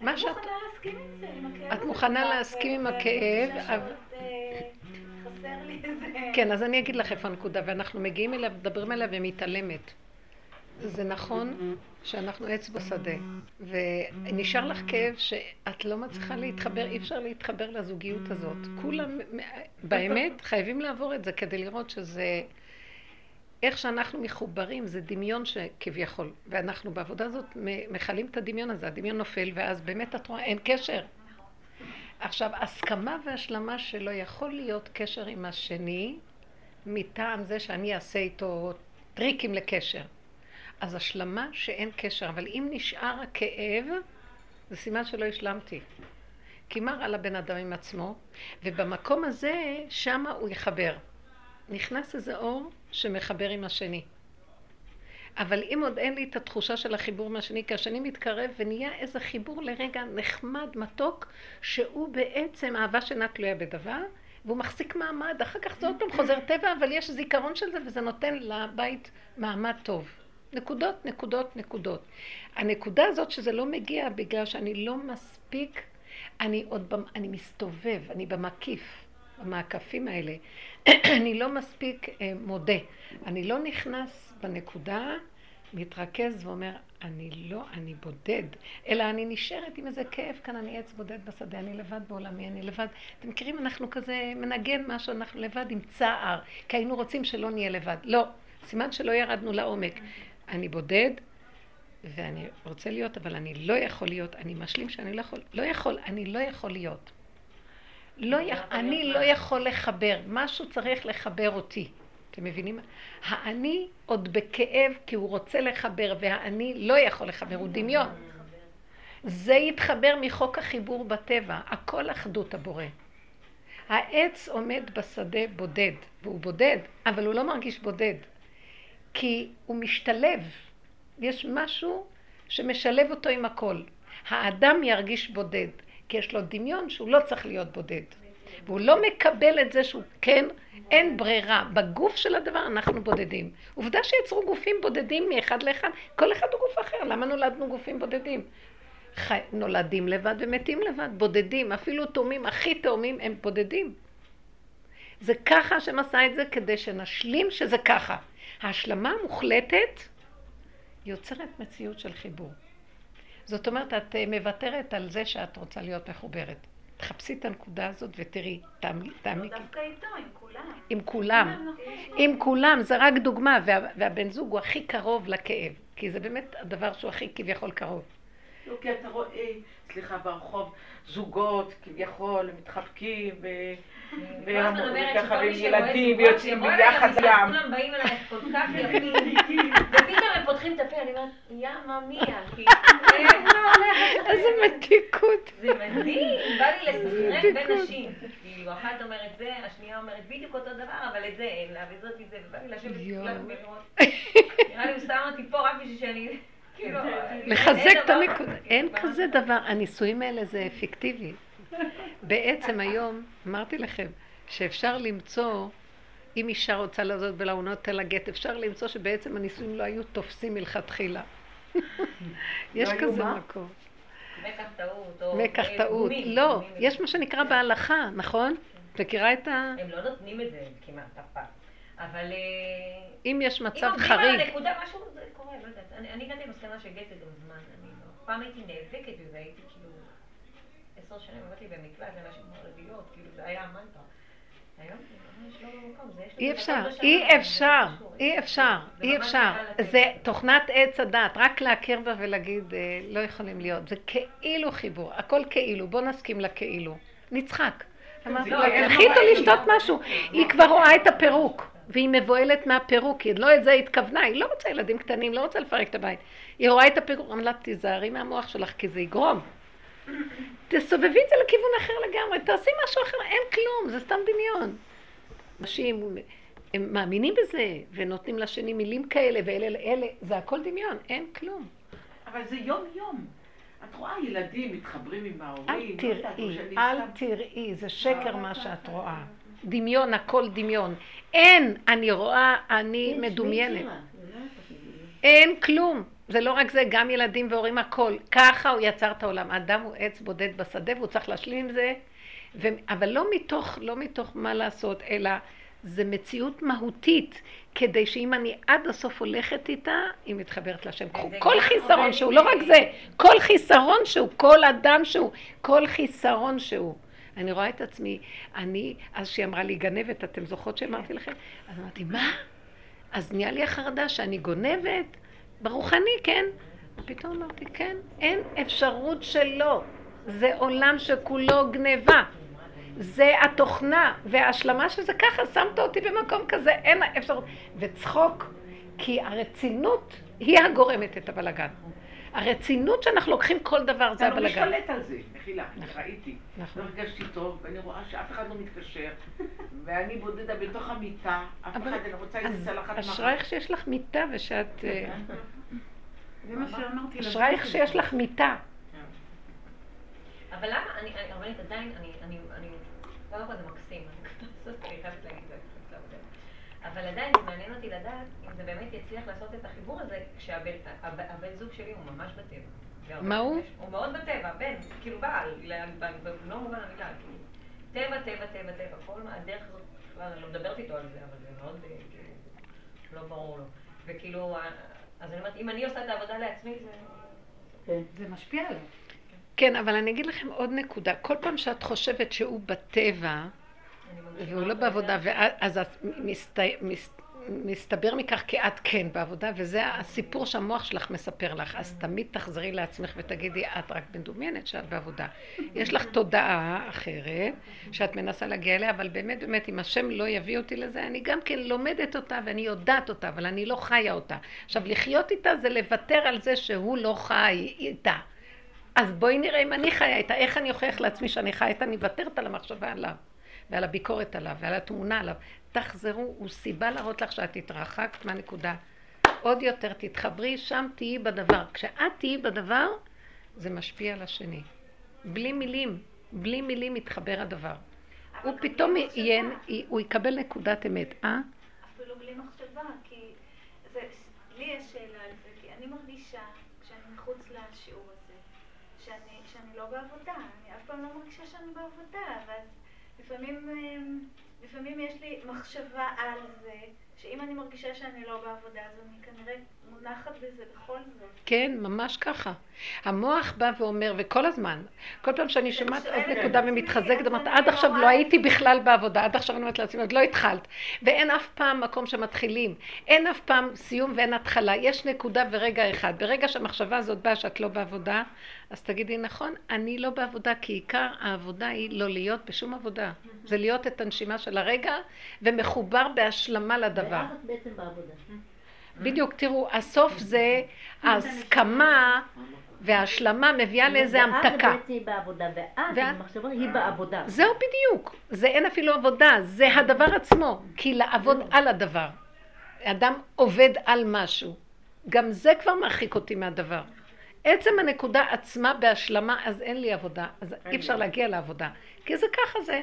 מה
אני
שאת...
מוכנה להסכים עם זה, עם הכאב
את מוכנה להסכים עם הכאב, אבל-
אה.
כן, אז אני אגיד לך איפה הנקודה, ואנחנו מגיעים אליו, מדברים עליה ומתעלמת. זה נכון שאנחנו עץ בשדה, ונשאר לך כאב שאת לא מצליחה להתחבר, אי אפשר להתחבר לזוגיות הזאת. כולם, באמת, חייבים לעבור את זה כדי לראות שזה... איך שאנחנו מחוברים, זה דמיון שכביכול, ואנחנו בעבודה הזאת מכלים את הדמיון הזה, הדמיון נופל, ואז באמת את רואה, אין קשר. עכשיו, הסכמה והשלמה שלא יכול להיות קשר עם השני, מטעם זה שאני אעשה איתו טריקים לקשר. אז השלמה שאין קשר, אבל אם נשאר הכאב, זה סימן שלא השלמתי. כי מה רע לבן אדם עם עצמו? ובמקום הזה, שמה הוא יחבר. נכנס איזה אור שמחבר עם השני. אבל אם עוד אין לי את התחושה של החיבור מהשני, כי השני מתקרב ונהיה איזה חיבור לרגע נחמד, מתוק, שהוא בעצם אהבה שאינה תלויה בדבר, והוא מחזיק מעמד, אחר כך זה עוד פעם חוזר טבע, אבל יש זיכרון של זה וזה נותן לבית מעמד טוב. נקודות, נקודות, נקודות. הנקודה הזאת שזה לא מגיע בגלל שאני לא מספיק, אני עוד, במ- אני מסתובב, אני במקיף, במעקפים האלה. אני לא מספיק אה, מודה. אני לא נכנס בנקודה, מתרכז ואומר, אני לא, אני בודד, אלא אני נשארת עם איזה כאב כאן, אני עץ בודד בשדה, אני לבד בעולמי, אני לבד. אתם מכירים, אנחנו כזה מנגן משהו, אנחנו לבד עם צער, כי היינו רוצים שלא נהיה לבד. לא, סימן שלא ירדנו לעומק. אני בודד, ואני רוצה להיות, אבל אני לא יכול להיות, אני משלים שאני לא יכול, לא יכול, אני לא יכול להיות. לא יכ... אני לא יכול לחבר, משהו צריך לחבר אותי. אתם מבינים? האני עוד בכאב כי הוא רוצה לחבר, והאני לא יכול לחבר, הוא דמיון. זה יתחבר מחוק החיבור בטבע, הכל אחדות הבורא. העץ עומד בשדה בודד, והוא בודד, אבל הוא לא מרגיש בודד, כי הוא משתלב. יש משהו שמשלב אותו עם הכל. האדם ירגיש בודד, כי יש לו דמיון שהוא לא צריך להיות בודד. והוא לא מקבל את זה שהוא כן, אין ברירה. בגוף של הדבר אנחנו בודדים. עובדה שיצרו גופים בודדים מאחד לאחד, כל אחד הוא גוף אחר, למה נולדנו גופים בודדים? חי... נולדים לבד ומתים לבד, בודדים, אפילו תאומים הכי תאומים הם בודדים. זה ככה עשה את זה כדי שנשלים שזה ככה. ההשלמה המוחלטת יוצרת מציאות של חיבור. זאת אומרת, את אה, מוותרת על זה שאת רוצה להיות מחוברת. תחפשי את הנקודה הזאת ותראי, תעמי-
לא. דווקא איתו, עם כולם.
עם כולם.
נכון.
עם כולם, זה רק דוגמה, וה, והבן זוג הוא הכי קרוב לכאב, כי זה באמת הדבר שהוא הכי כביכול קרוב.
לא, כי אתה רואה, סליחה, ברחוב, זוגות כביכול מתחבקים וככה,
שכל
ועם
מי שרואה
ילדים
זוגות,
ויוצאים ביחד לים.
כולם באים אלייך כל כך יפים, ופתאום הם פותחים את הפה, אני אומרת, יא ממיה,
איזה מתיקות.
זה מדהים, בא לי לסנכרן בין. נשים. כאילו, אחת אומרת זה, השנייה אומרת בדיוק אותו דבר, אבל את זה אין לה, וזאת זה, ובא לי לשבת. כולם ולראות. נראה לי הוא שם אותי פה רק בשביל שאני.
לחזק
אין
את
דבר
הנקודה.
כזה,
אין
כאילו,
כזה דבר, הנישואים האלה זה פיקטיבי. בעצם היום, אמרתי לכם, שאפשר למצוא, אם אישה רוצה לעזוב בלעונות אל הגט, אפשר למצוא שבעצם הנישואים לא היו תופסים מלכתחילה. יש
היו
כזה? מקום.
מקח טעות, או...
מקח
אה,
טעות. לא. יש מה שנקרא בהלכה, נכון? את מכירה את ה...
הם לא נותנים את זה כמעט אף פעם. אבל... אה,
אם יש
אם
מצב
עומדים על
חריג,
הנקודה, משהו קורה, לא יודעת. אני הגעתי למסקנה זה גם זמן, אני לא... פעם הייתי נאבקת בזה, הייתי כאילו... עשר שנים עבדתי במקלט לנשים חרדיות, כאילו זה היה המנטרה.
אי אפשר, אי אפשר,
לא.
אי אפשר, אי אפשר. זה תוכנת עץ הדת, רק להכיר בה ולהגיד אה, לא יכולים להיות. זה כאילו חיבור, הכל כאילו, בוא נסכים לכאילו. נצחק. אמרתי
זה
לו,
כאילו
תלכי איתו. לשתות משהו. היא כבר רואה את הפירוק, והיא מבוהלת מהפירוק, היא לא את זה התכוונה, היא לא רוצה ילדים קטנים, לא רוצה לפרק את הבית. היא רואה את הפירוק, אמרה לה, תיזהרי מהמוח שלך, כי זה יגרום. תסובבי את זה לכיוון אחר לגמרי, תעשי משהו אחר, אין כלום, זה סתם דמיון. אנשים, הם מאמינים בזה, ונותנים לשני מילים כאלה, ואלה לאלה, זה הכל דמיון, אין כלום.
אבל זה יום-יום. את רואה ילדים מתחברים עם
אל
ההורים. או
תראי, אל תראי, זה שקר מה שאת רואה. דמיון, הכל דמיון. אין, אני רואה, אני מדומיינת.
לא.
אין כלום. זה לא רק זה, גם ילדים והורים הכל. ככה הוא יצר את העולם. האדם הוא עץ בודד בשדה והוא צריך להשלים עם זה. ו... אבל לא מתוך, לא מתוך מה לעשות, אלא זה מציאות מהותית, כדי שאם אני עד הסוף הולכת איתה, היא מתחברת
וזה
כל חיסרון שהוא, לא רק זה, כל חיסרון שהוא, כל אדם שהוא, כל חיסרון שהוא. אני רואה את עצמי, אני, אז שהיא אמרה לי גנבת, אתם זוכרות שאמרתי לכם? אז אמרתי, מה? אז נהיה לי החרדה שאני גונבת, ברוחני, כן? פתאום אמרתי, כן, אין אפשרות שלא. זה עולם שכולו גניבה. זה התוכנה, וההשלמה שזה ככה, שמת אותי במקום כזה, אין אפשרות. וצחוק, כי הרצינות היא הגורמת את הבלגן. הרצינות שאנחנו לוקחים כל דבר זה
אתה לא
הבלגן.
משתלט על זה, מחילה, ראיתי.
נכון.
לא הרגשתי טוב, ואני רואה שאף אחד לא מתקשר, ואני בודדה בתוך המיטה, אף
אבל-
אחד, אני רוצה איזה
אז
צלחת
אשרייך שיש לך מיטה ושאת... אה,
זה מה שאמרתי.
אשרייך שיש לך מיטה.
אבל למה, אני, אני- אבל עדיין, אני, אני, אני, קודם כל זה מקסים, אני חייבת להגיד את זה, אבל עדיין זה מעניין אותי לדעת אם זה באמת יצליח לעשות את החיבור הזה כשהבן הבן- הבן זוג שלי הוא ממש בטבע.
מה הוא?
הוא מאוד בטבע, בן, כאילו בעל, ל- ב- במלוא מובן המילה, כאילו. טבע, טבע, טבע, טבע, כל מה- הדרך הזאת, בכלל אני לא מדברת איתו על זה, אבל זה מאוד, אה, כאילו, לא ברור לו. וכאילו, אה, אז אני אומרת, אם אני עושה את העבודה לעצמי, זה...
כן.
זה משפיע עליו.
כן, אבל אני אגיד לכם עוד נקודה. כל פעם שאת חושבת שהוא בטבע, והוא לא בעבודה. ואז את מסת... מס... מסתבר מכך כי את כן בעבודה, וזה הסיפור שהמוח שלך מספר לך. אז תמיד תחזרי לעצמך ותגידי, את רק מדומיינת שאת בעבודה. יש לך תודעה אחרת, שאת מנסה להגיע אליה, אבל באמת, באמת, אם השם לא יביא אותי לזה, אני גם כן לומדת אותה ואני יודעת אותה, אבל אני לא חיה אותה. עכשיו, לחיות איתה זה לוותר על זה שהוא לא חי איתה. אז בואי נראה אם אני חיה איתה, איך אני אוכיח לעצמי שאני חיה איתה, אני מוותרת על המחשבה עליו, ועל הביקורת עליו, ועל התמונה עליו. תחזרו, הוא סיבה להראות לך שאת התרחקת מהנקודה. עוד יותר תתחברי, שם תהיי בדבר. כשאת תהיי בדבר, זה משפיע על השני. בלי מילים, בלי מילים מתחבר הדבר. הוא פתאום. יהיה, הוא יקבל נקודת אמת, אה?
אפילו בלי מחשבה, כי זה, לי יש שאלה על זה, כי אני מרגישה, כשאני מחוץ לשיעור הזה, שאני, שאני לא בעבודה, אני אף פעם לא מרגישה שאני בעבודה, ואז לפעמים, אמ, לפעמים יש לי מחשבה על זה, שאם אני מרגישה שאני לא בעבודה, אז אני כנראה מונחת בזה בכל זאת.
כן, ממש ככה. המוח בא ואומר, וכל הזמן, כל פעם שאני שומעת עוד נקודה ומתחזקת,
אני
עד עכשיו לא הייתי
זה."
בכלל בעבודה, עד עכשיו אני אומרת לעצמי, עוד לא התחלת. ואין אף פעם מקום שמתחילים. אין אף פעם סיום ואין התחלה. יש נקודה ורגע אחד. ברגע שהמחשבה הזאת באה שאת לא בעבודה, אז תגידי, נכון, אני לא בעבודה, כי עיקר העבודה היא לא להיות בשום עבודה. זה להיות את הנשימה של הרגע, ומחובר בהשלמה לדבר.
ואז בעבודה.
בדיוק, תראו, הסוף זה ההסכמה וההשלמה מביאה לאיזה
ואז
המתקה.
בעצם היא בעבודה, ואז
ואז-
המחשבה היא בעבודה.
זהו בדיוק, זה אין אפילו עבודה, זה הדבר עצמו, כי לעבוד על הדבר. אדם עובד על משהו, גם זה כבר מרחיק אותי מהדבר. עצם הנקודה עצמה בהשלמה, אז אין לי עבודה, אז אי אפשר להגיע לעבודה, כי זה ככה זה.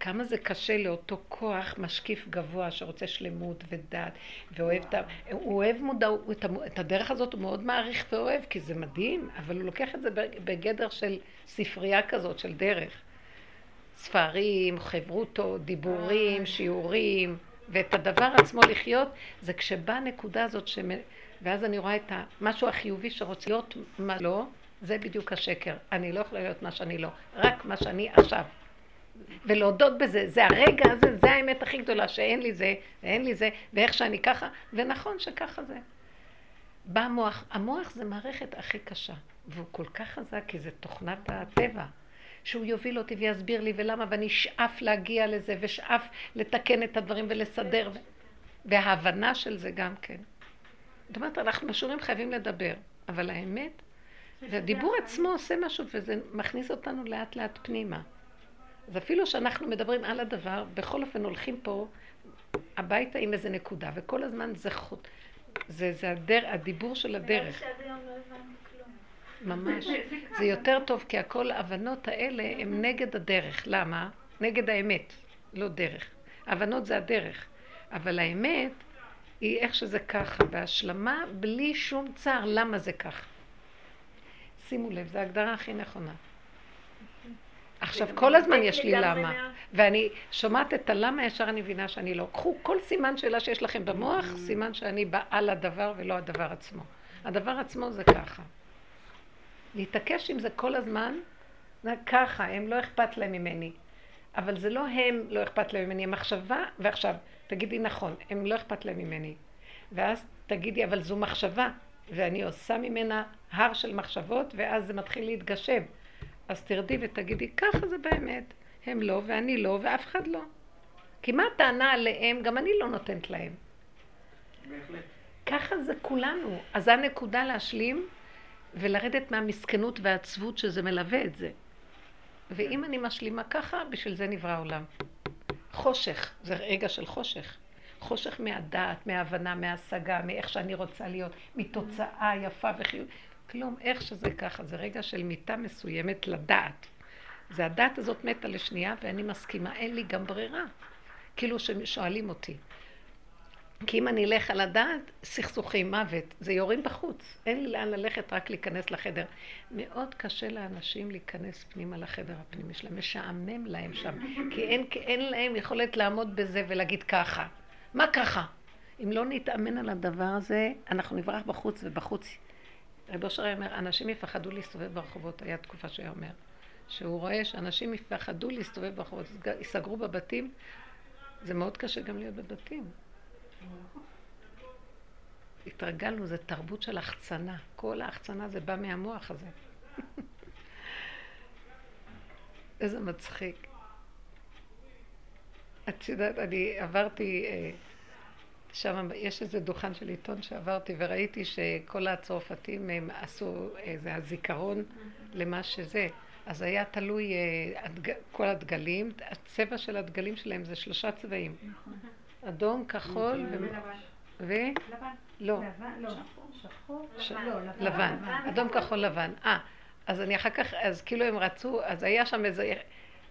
כמה זה קשה לאותו כוח משקיף גבוה שרוצה שלמות ודעת ואוהב את ה... הוא אוהב מודעות, את הדרך הזאת הוא מאוד מעריך ואוהב כי זה מדהים, אבל הוא לוקח את זה בגדר של ספרייה כזאת, של דרך. ספרים, חברותות, דיבורים, שיעורים, ואת הדבר עצמו לחיות, זה כשבאה הנקודה הזאת, שמ... ואז אני רואה את המשהו החיובי שרוצה להיות מה לא, זה בדיוק השקר. אני לא יכולה להיות מה שאני לא, רק מה שאני עכשיו. ולהודות בזה, זה הרגע הזה, זה האמת הכי גדולה, שאין לי זה, ואין לי זה, ואיך שאני ככה, ונכון שככה זה. בא המוח, המוח זה מערכת הכי קשה, והוא כל כך חזק, כי זה תוכנת הטבע. שהוא יוביל אותי ויסביר לי ולמה, ואני אשאף להגיע לזה, ושאף לתקן את הדברים ולסדר, וההבנה של זה גם כן. זאת אומרת, אנחנו משאירים חייבים לדבר, אבל האמת, והדיבור עצמו עושה משהו, וזה מכניס אותנו לאט לאט פנימה. אז אפילו שאנחנו מדברים על הדבר, בכל אופן הולכים פה הביתה עם איזה נקודה, וכל הזמן זה חוט, זה, זה הדר, הדיבור של הדרך. ממש. זה יותר טוב, כי הכל ההבנות האלה הן נגד הדרך. למה? נגד האמת, לא דרך. ההבנות זה הדרך. אבל האמת היא איך שזה ככה, והשלמה בלי שום צער, למה זה ככה. שימו לב, זו ההגדרה הכי נכונה. עכשיו, כל הזמן יש לי למה. ואני שומעת את הלמה, ישר אני מבינה שאני לא. קחו כל סימן שאלה שיש לכם במוח, סימן שאני בעל הדבר ולא הדבר עצמו. הדבר עצמו זה ככה. להתעקש עם זה כל הזמן, זה ככה, הם לא אכפת להם ממני. אבל זה לא הם לא אכפת להם ממני, המחשבה, ועכשיו, תגידי נכון, הם לא אכפת להם ממני. ואז תגידי, אבל זו מחשבה, ואני עושה ממנה הר של מחשבות, ואז זה מתחיל להתגשם. אז תרדי ותגידי, ככה זה באמת. הם לא, ואני לא, ואף אחד לא. כי מה הטענה עליהם? גם אני לא נותנת להם. בהחלט. ככה זה כולנו. אז זו הנקודה להשלים ולרדת מהמסכנות והעצבות שזה מלווה את זה. ואם אני משלימה ככה, בשביל זה נברא העולם. חושך, זה רגע של חושך. חושך מהדעת, מההבנה, מההשגה, מאיך שאני רוצה להיות, מתוצאה יפה וחיוב. כלום, איך שזה ככה, זה רגע של מיטה מסוימת לדעת. זה הדעת הזאת מתה לשנייה ואני מסכימה, אין לי גם ברירה. כאילו ששואלים אותי, כי אם אני אלך על הדעת, סכסוכים, מוות, זה יורים בחוץ. אין לי לאן ללכת, רק להיכנס לחדר. מאוד קשה לאנשים להיכנס פנימה לחדר הפנימי שלהם, משעמם להם שם, כי אין, אין להם יכולת לעמוד בזה ולהגיד ככה. מה ככה? אם לא נתאמן על הדבר הזה, אנחנו נברח בחוץ, ובחוץ... רב אושר היה אומר, אנשים יפחדו להסתובב ברחובות, היה תקופה שהוא אומר, שהוא רואה שאנשים יפחדו להסתובב ברחובות, ייסגרו בבתים, זה מאוד קשה גם להיות בבתים. התרגלנו, זה תרבות של החצנה. כל ההחצנה זה בא מהמוח הזה. איזה מצחיק. את יודעת, אני עברתי, אה, שם יש איזה דוכן של עיתון שעברתי וראיתי שכל הצרפתים הם עשו איזה הזיכרון למה שזה. אז היה תלוי אה, כל הדגלים, הצבע של הדגלים שלהם זה שלושה צבעים. אדום, כחול ו... לבן. לא. לא. לא, לבן. אדום, כחול, לבן. אה, אז אני אחר כך, אז כאילו הם רצו, אז היה שם איזה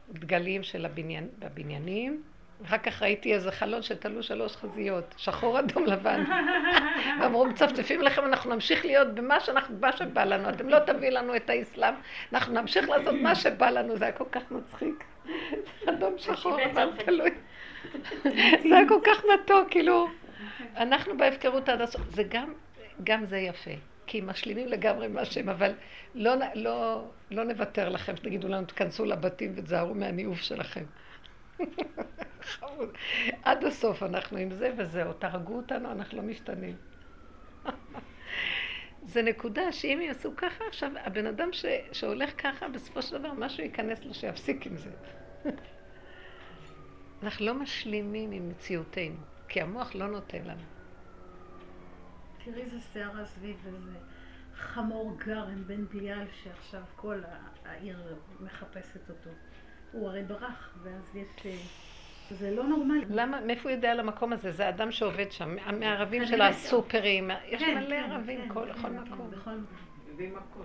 דגלים של הבניין, בבניינים. אחר כך ראיתי איזה חלון שתלו שלוש חזיות, שחור, אדום, לבן. ואמרו, מצפצפים לכם, אנחנו נמשיך להיות במה שאנחנו, מה שבא לנו. אתם לא תביאו לנו את האסלאם, אנחנו נמשיך לעשות מה שבא לנו. זה היה כל כך מצחיק. אדום, שחור, לבן, תלוי. זה היה כל כך מתוק, כאילו, אנחנו בהפקרות עד הסוף. זה גם, גם זה יפה, כי משלימים לגמרי מה שהם, אבל לא, לא, לא נוותר לכם, שתגידו לנו, תכנסו לבתים ותזהרו מהניאוף שלכם. עד הסוף אנחנו עם זה וזהו, תהרגו אותנו, אנחנו לא משתנים. זה נקודה שאם יעשו ככה עכשיו, הבן אדם ש, שהולך ככה, בסופו של דבר משהו ייכנס לו שיפסיק עם זה. אנחנו לא משלימים עם מציאותנו, כי המוח לא נותן לנו.
תראי איזה שערה סביב איזה חמור גרם בן בליעל שעכשיו כל העיר מחפשת אותו. הוא הרי ברח, ואז יש... אה, זה לא נורמלי.
למה, מאיפה הוא יודע על המקום הזה? זה אדם שעובד שם, מהערבים של הסופרים, יש כן, מלא כן, ערבים כן, כל מקום. יודעים הכל.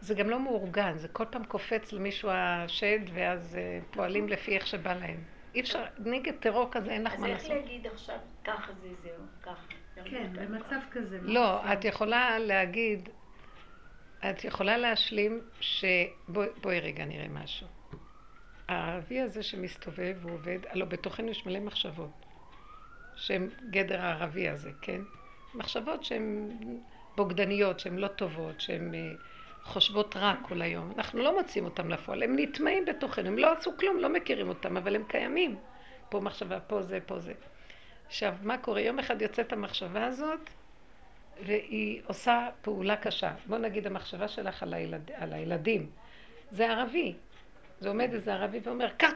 זה גם לא מאורגן, זה כל פעם קופץ למישהו השד, ואז אה, פועלים לפי איך שבא להם. אי אפשר, נגד טרור כזה אין לך מה לעשות.
אז איך להגיד עכשיו, ככה זה זהו, ככה.
כן, במצב כזה.
לא, את יכולה להגיד, את יכולה להשלים ש... בואי רגע נראה משהו. הערבי הזה שמסתובב ועובד, הלוא בתוכנו יש מלא מחשבות, שהן גדר הערבי הזה, כן? מחשבות שהן בוגדניות, שהן לא טובות, שהן... אה, חושבות רע כל היום. אנחנו לא מוצאים אותם לפועל, הם נטמעים בתוכנו, הם לא עשו כלום, לא מכירים אותם, אבל הם קיימים. פה מחשבה, פה זה, פה זה. עכשיו, מה קורה? יום אחד יוצאת המחשבה הזאת, והיא עושה פעולה קשה. בוא נגיד המחשבה שלך על, הילד, על הילדים. זה ערבי. זה עומד איזה ערבי ואומר, קח,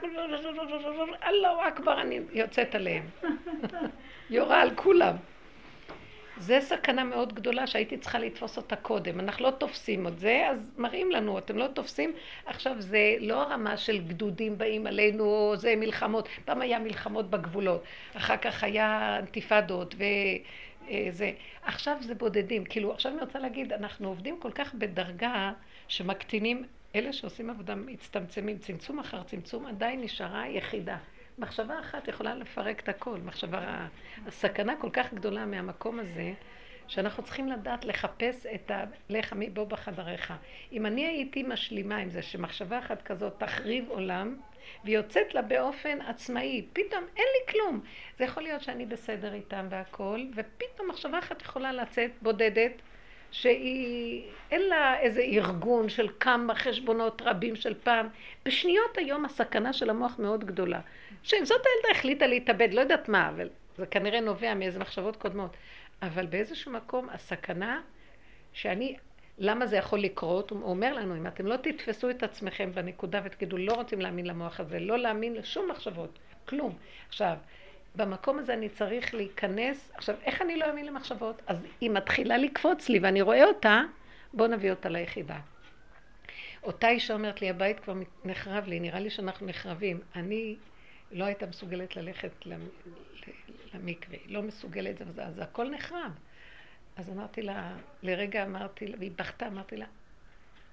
אללהו אכבר, אני יוצאת עליהם. יורה על כולם. זה סכנה מאוד גדולה שהייתי צריכה לתפוס אותה קודם. אנחנו לא תופסים את זה, אז מראים לנו, אתם לא תופסים. עכשיו, זה לא הרמה של גדודים באים עלינו, זה מלחמות. פעם היה מלחמות בגבולות, אחר כך היה אנתיפדות וזה. עכשיו זה בודדים. כאילו, עכשיו אני רוצה להגיד, אנחנו עובדים כל כך בדרגה שמקטינים, אלה שעושים עבודה מצטמצמים, צמצום אחר צמצום, עדיין נשארה יחידה. מחשבה אחת יכולה לפרק את הכל. מחשבה רעה. הסכנה כל כך גדולה מהמקום הזה, שאנחנו צריכים לדעת לחפש את הלך בו בחדריך. אם אני הייתי משלימה עם זה שמחשבה אחת כזאת תחריב עולם, ויוצאת לה באופן עצמאי, פתאום אין לי כלום. זה יכול להיות שאני בסדר איתם והכול, ופתאום מחשבה אחת יכולה לצאת בודדת, שהיא, אין לה איזה ארגון של כמה חשבונות רבים של פעם. בשניות היום הסכנה של המוח מאוד גדולה. שזאת הילדה החליטה להתאבד, לא יודעת מה, אבל זה כנראה נובע מאיזה מחשבות קודמות. אבל באיזשהו מקום הסכנה שאני, למה זה יכול לקרות? הוא אומר לנו, אם אתם לא תתפסו את עצמכם בנקודה ותגידו, לא רוצים להאמין למוח הזה, לא להאמין לשום מחשבות, כלום. עכשיו, במקום הזה אני צריך להיכנס, עכשיו, איך אני לא אאמין למחשבות? אז היא מתחילה לקפוץ לי ואני רואה אותה, בואו נביא אותה ליחידה. אותה אישה אומרת לי, הבית כבר נחרב לי, נראה לי שאנחנו נחרבים. אני לא הייתה מסוגלת ללכת למקווה, לא מסוגלת, זה הכל נחרב. אז אמרתי לה, לרגע אמרתי לה, והיא בכתה, אמרתי לה,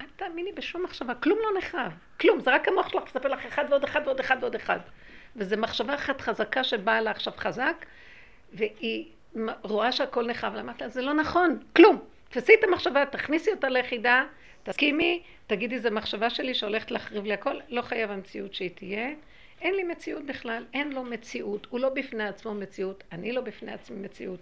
אל תאמיני בשום מחשבה, כלום לא נחרב, כלום, זה רק המוח שלך מספר לך אחד ועוד אחד ועוד אחד ועוד אחד. וזו מחשבה אחת חזקה שבאה לה עכשיו חזק, והיא רואה שהכל נחרב, ואמרתי לה, זה לא נכון, כלום. תפסי את המחשבה, תכניסי אותה ליחידה, תסכימי, תגידי, זו מחשבה שלי שהולכת להחריב לי הכל, לא חייב המציאות שהיא תהיה. אין לי מציאות בכלל, אין לו מציאות, הוא לא בפני עצמו מציאות, אני לא בפני עצמי מציאות.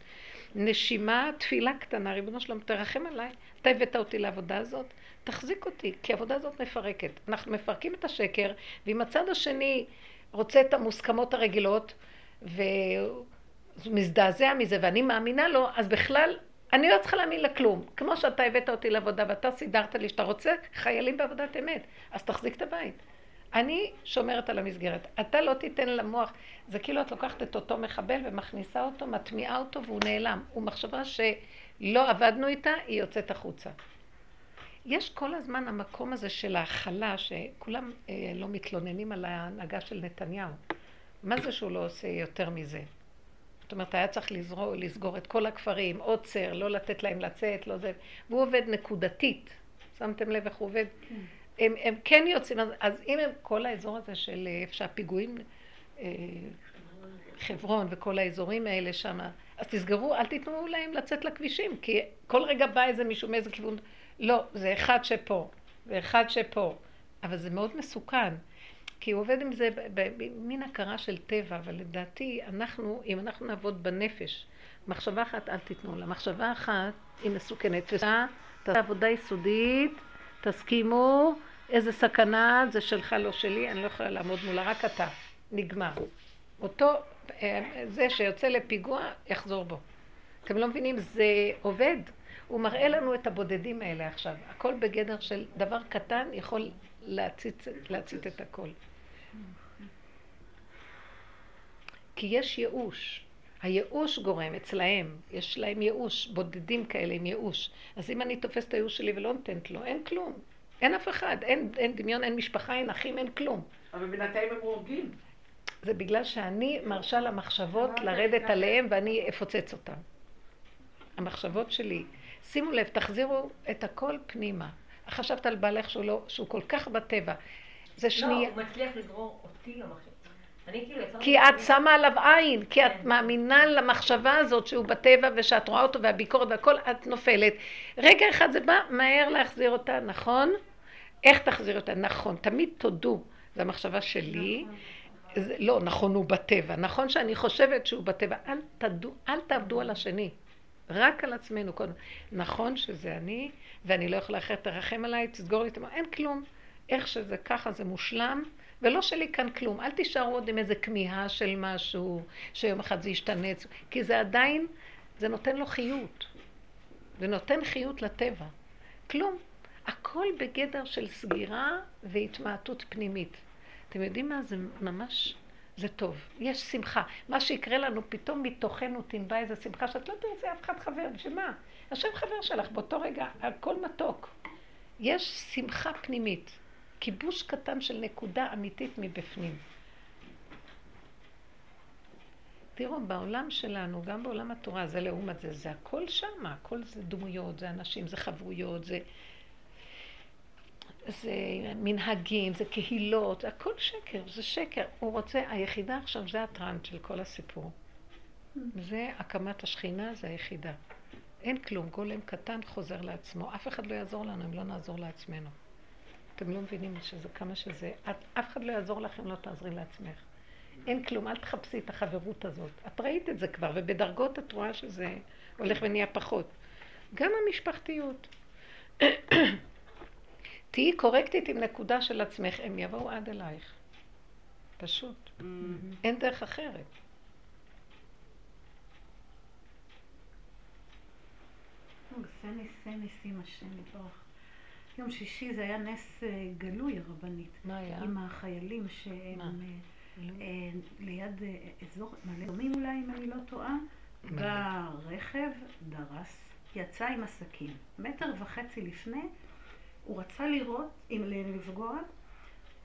נשימה, תפילה קטנה, ריבונו שלום, תרחם עליי, אתה הבאת אותי לעבודה הזאת, תחזיק אותי, כי העבודה הזאת מפרקת. אנחנו מפרקים את השקר, ואם הצד השני רוצה את המוסכמות הרגילות, והוא מזדעזע מזה, ואני מאמינה לו, אז בכלל אני לא צריכה להאמין לכלום. כמו שאתה הבאת אותי לעבודה ואתה סידרת לי שאתה רוצה חיילים בעבודת אמת, אז תחזיק את הבית. אני שומרת על המסגרת. אתה לא תיתן למוח, זה כאילו את לוקחת את אותו מחבל ומכניסה אותו, מטמיעה אותו והוא נעלם. הוא מחשבה שלא עבדנו איתה, היא יוצאת החוצה. יש כל הזמן המקום הזה של ההכלה, שכולם אה, לא מתלוננים על ההנהגה של נתניהו. מה זה שהוא לא עושה יותר מזה? זאת אומרת, היה צריך לזרור, לסגור את כל הכפרים, עוצר, לא לתת להם לצאת, לא זה. והוא עובד נקודתית. שמתם לב איך הוא עובד? הם, הם כן יוצאים, אז, אז אם הם, כל האזור הזה של אה, איפה שהפיגועים, אה, חברון וכל האזורים האלה שם, אז תסגרו, אל תיתנו להם לצאת לכבישים, כי כל רגע בא איזה מישהו מאיזה כיוון, לא, זה אחד שפה, ואחד שפה, אבל זה מאוד מסוכן, כי הוא עובד עם זה במין הכרה של טבע, אבל לדעתי, אנחנו, אם אנחנו נעבוד בנפש, מחשבה אחת אל תיתנו לה, מחשבה אחת היא מסוכנת, תעשה עבודה יסודית, תסכימו, איזה סכנה, זה שלך לא שלי, אני לא יכולה לעמוד מולה, רק אתה. נגמר. אותו, אה, זה שיוצא לפיגוע, יחזור בו. אתם לא מבינים? זה עובד. הוא מראה לנו את הבודדים האלה עכשיו. הכל בגדר של דבר קטן יכול להצית, להצית את הכל. כי יש ייאוש. הייאוש גורם אצלהם, יש להם ייאוש, בודדים כאלה עם ייאוש. אז אם אני תופסת את הייאוש שלי ולא נותנת לו, אין כלום. אין אף אחד, אין, אין דמיון, אין משפחה, אין אחים, אין כלום.
אבל בינתיים הם הורגים.
זה בגלל שאני מרשה למחשבות לרדת עליהם ואני אפוצץ אותם. המחשבות שלי. שימו לב, תחזירו את הכל פנימה. חשבת על בעלך שהוא, לא, שהוא כל כך בטבע. זה שנייה.
לא, הוא מצליח לגרור אותי למחשב.
כאילו כי את שמה עליו עין, כי את כן. מאמינה למחשבה הזאת שהוא בטבע ושאת רואה אותו והביקורת והכל, את נופלת. רגע אחד זה בא, מהר להחזיר אותה, נכון? איך תחזיר אותה? נכון, תמיד תודו, זו המחשבה שלי. זה, לא, נכון, הוא בטבע. נכון שאני חושבת שהוא בטבע. אל, תדו, אל תעבדו על השני. רק על עצמנו קודם. נכון שזה אני, ואני לא יכולה אחרת תרחם עליי, תסגור לי את המוח, אין כלום. איך שזה ככה זה מושלם, ולא שלי כאן כלום. אל תישארו עוד עם איזה כמיהה של משהו, שיום אחד זה ישתנה, כי זה עדיין, זה נותן לו חיות. זה נותן חיות לטבע. כלום. הכל בגדר של סגירה והתמעטות פנימית. אתם יודעים מה? זה ממש, זה טוב. יש שמחה. מה שיקרה לנו, פתאום מתוכנו תנבע איזה שמחה שאת לא תרצי אף אחד חבר. בשביל מה? השם חבר שלך, באותו רגע, הכל מתוק. יש שמחה פנימית. כיבוש קטן של נקודה אמיתית מבפנים. תראו, בעולם שלנו, גם בעולם התורה, זה לעומת זה, זה הכל שם, הכל זה דמויות, זה אנשים, זה חברויות, זה, זה מנהגים, זה קהילות, הכל שקר, זה שקר. הוא רוצה, היחידה עכשיו זה הטראנט של כל הסיפור. זה הקמת השכינה, זה היחידה. אין כלום, גולם קטן חוזר לעצמו. אף אחד לא יעזור לנו אם לא נעזור לעצמנו. אתם לא מבינים שזה כמה שזה, את, אף אחד לא יעזור לך אם לא תעזרי לעצמך. אין כלום, אל תחפשי את החברות הזאת. את ראית את זה כבר, ובדרגות את רואה שזה הולך ונהיה פחות. גם המשפחתיות. תהיי קורקטית עם נקודה של עצמך, הם יבואו עד אלייך. פשוט. Mm-hmm. אין דרך אחרת.
עושה ניסי ניסים השם יתברך. יום שישי זה היה נס אה, גלוי הרבנית.
מה היה?
עם החיילים שהם אה, אה, ליד אזור מעלה דומים אולי, אם אני לא טועה. בא רכב, דרס, יצא עם הסכין. מטר וחצי לפני, הוא רצה לראות, אם לפגוע,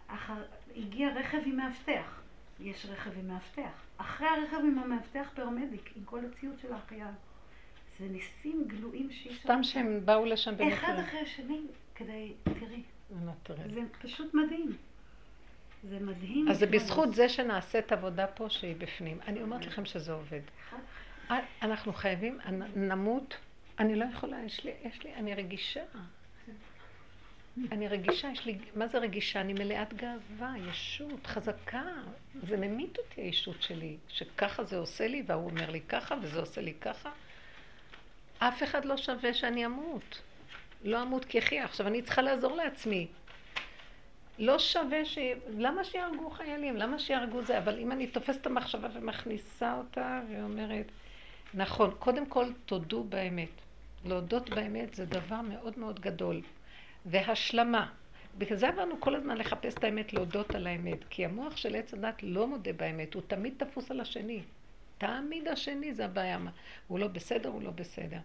אחר, הגיע רכב עם מאבטח. יש רכב עם מאבטח. אחרי הרכב עם המאבטח פרמדיק, עם כל הציוד של החייל. זה ניסים גלויים שאי אפשר...
סתם שהם באו לשם
במקרה. אחד אחרי השני, כדי, תראי. זה פשוט מדהים. זה מדהים.
אז זה בזכות זה שנעשית עבודה פה שהיא בפנים. אני אומרת לכם שזה עובד. אנחנו חייבים, נמות, אני לא יכולה, יש לי, יש לי, אני רגישה. אני רגישה, יש לי, מה זה רגישה? אני מלאת גאווה, ישות, חזקה. זה ממית אותי הישות שלי, שככה זה עושה לי, והוא אומר לי ככה, וזה עושה לי ככה. אף אחד לא שווה שאני אמות. לא אמות כי אחיה. עכשיו, אני צריכה לעזור לעצמי. לא שווה ש... למה שיהרגו חיילים? למה שיהרגו זה? אבל אם אני תופסת את המחשבה ומכניסה אותה ואומרת, נכון, קודם כל תודו באמת. להודות באמת זה דבר מאוד מאוד גדול. והשלמה. בגלל זה עברנו כל הזמן לחפש את האמת, להודות על האמת. כי המוח של עץ הדת לא מודה באמת, הוא תמיד תפוס על השני. תמיד השני זה הבעיה. הוא לא בסדר, הוא לא בסדר.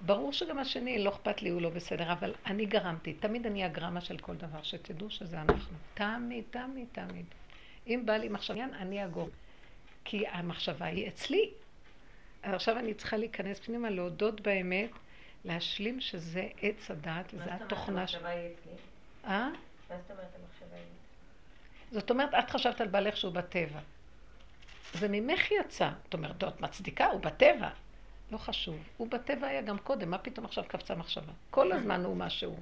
ברור שגם השני, לא אכפת לי, הוא לא בסדר, אבל אני גרמתי. תמיד אני הגרמה של כל דבר, שתדעו שזה אנחנו. תמיד, תמיד, תמיד. אם בא לי מחשבה, אני אגור. כי המחשבה היא אצלי. עכשיו אני צריכה להיכנס פנימה, להודות באמת, להשלים שזה עץ הדעת, וזה התוכנה
ש... מה זאת אומרת המחשבה היא אצלי?
אה?
מה זאת אומרת המחשבה היא
זאת אומרת, את חשבת על בעלך שהוא בטבע. זה ממך יצא. זאת אומרת, את מצדיקה, הוא בטבע. לא חשוב. הוא בטבע היה גם קודם, מה פתאום עכשיו קפצה מחשבה? כל הזמן הוא משהו.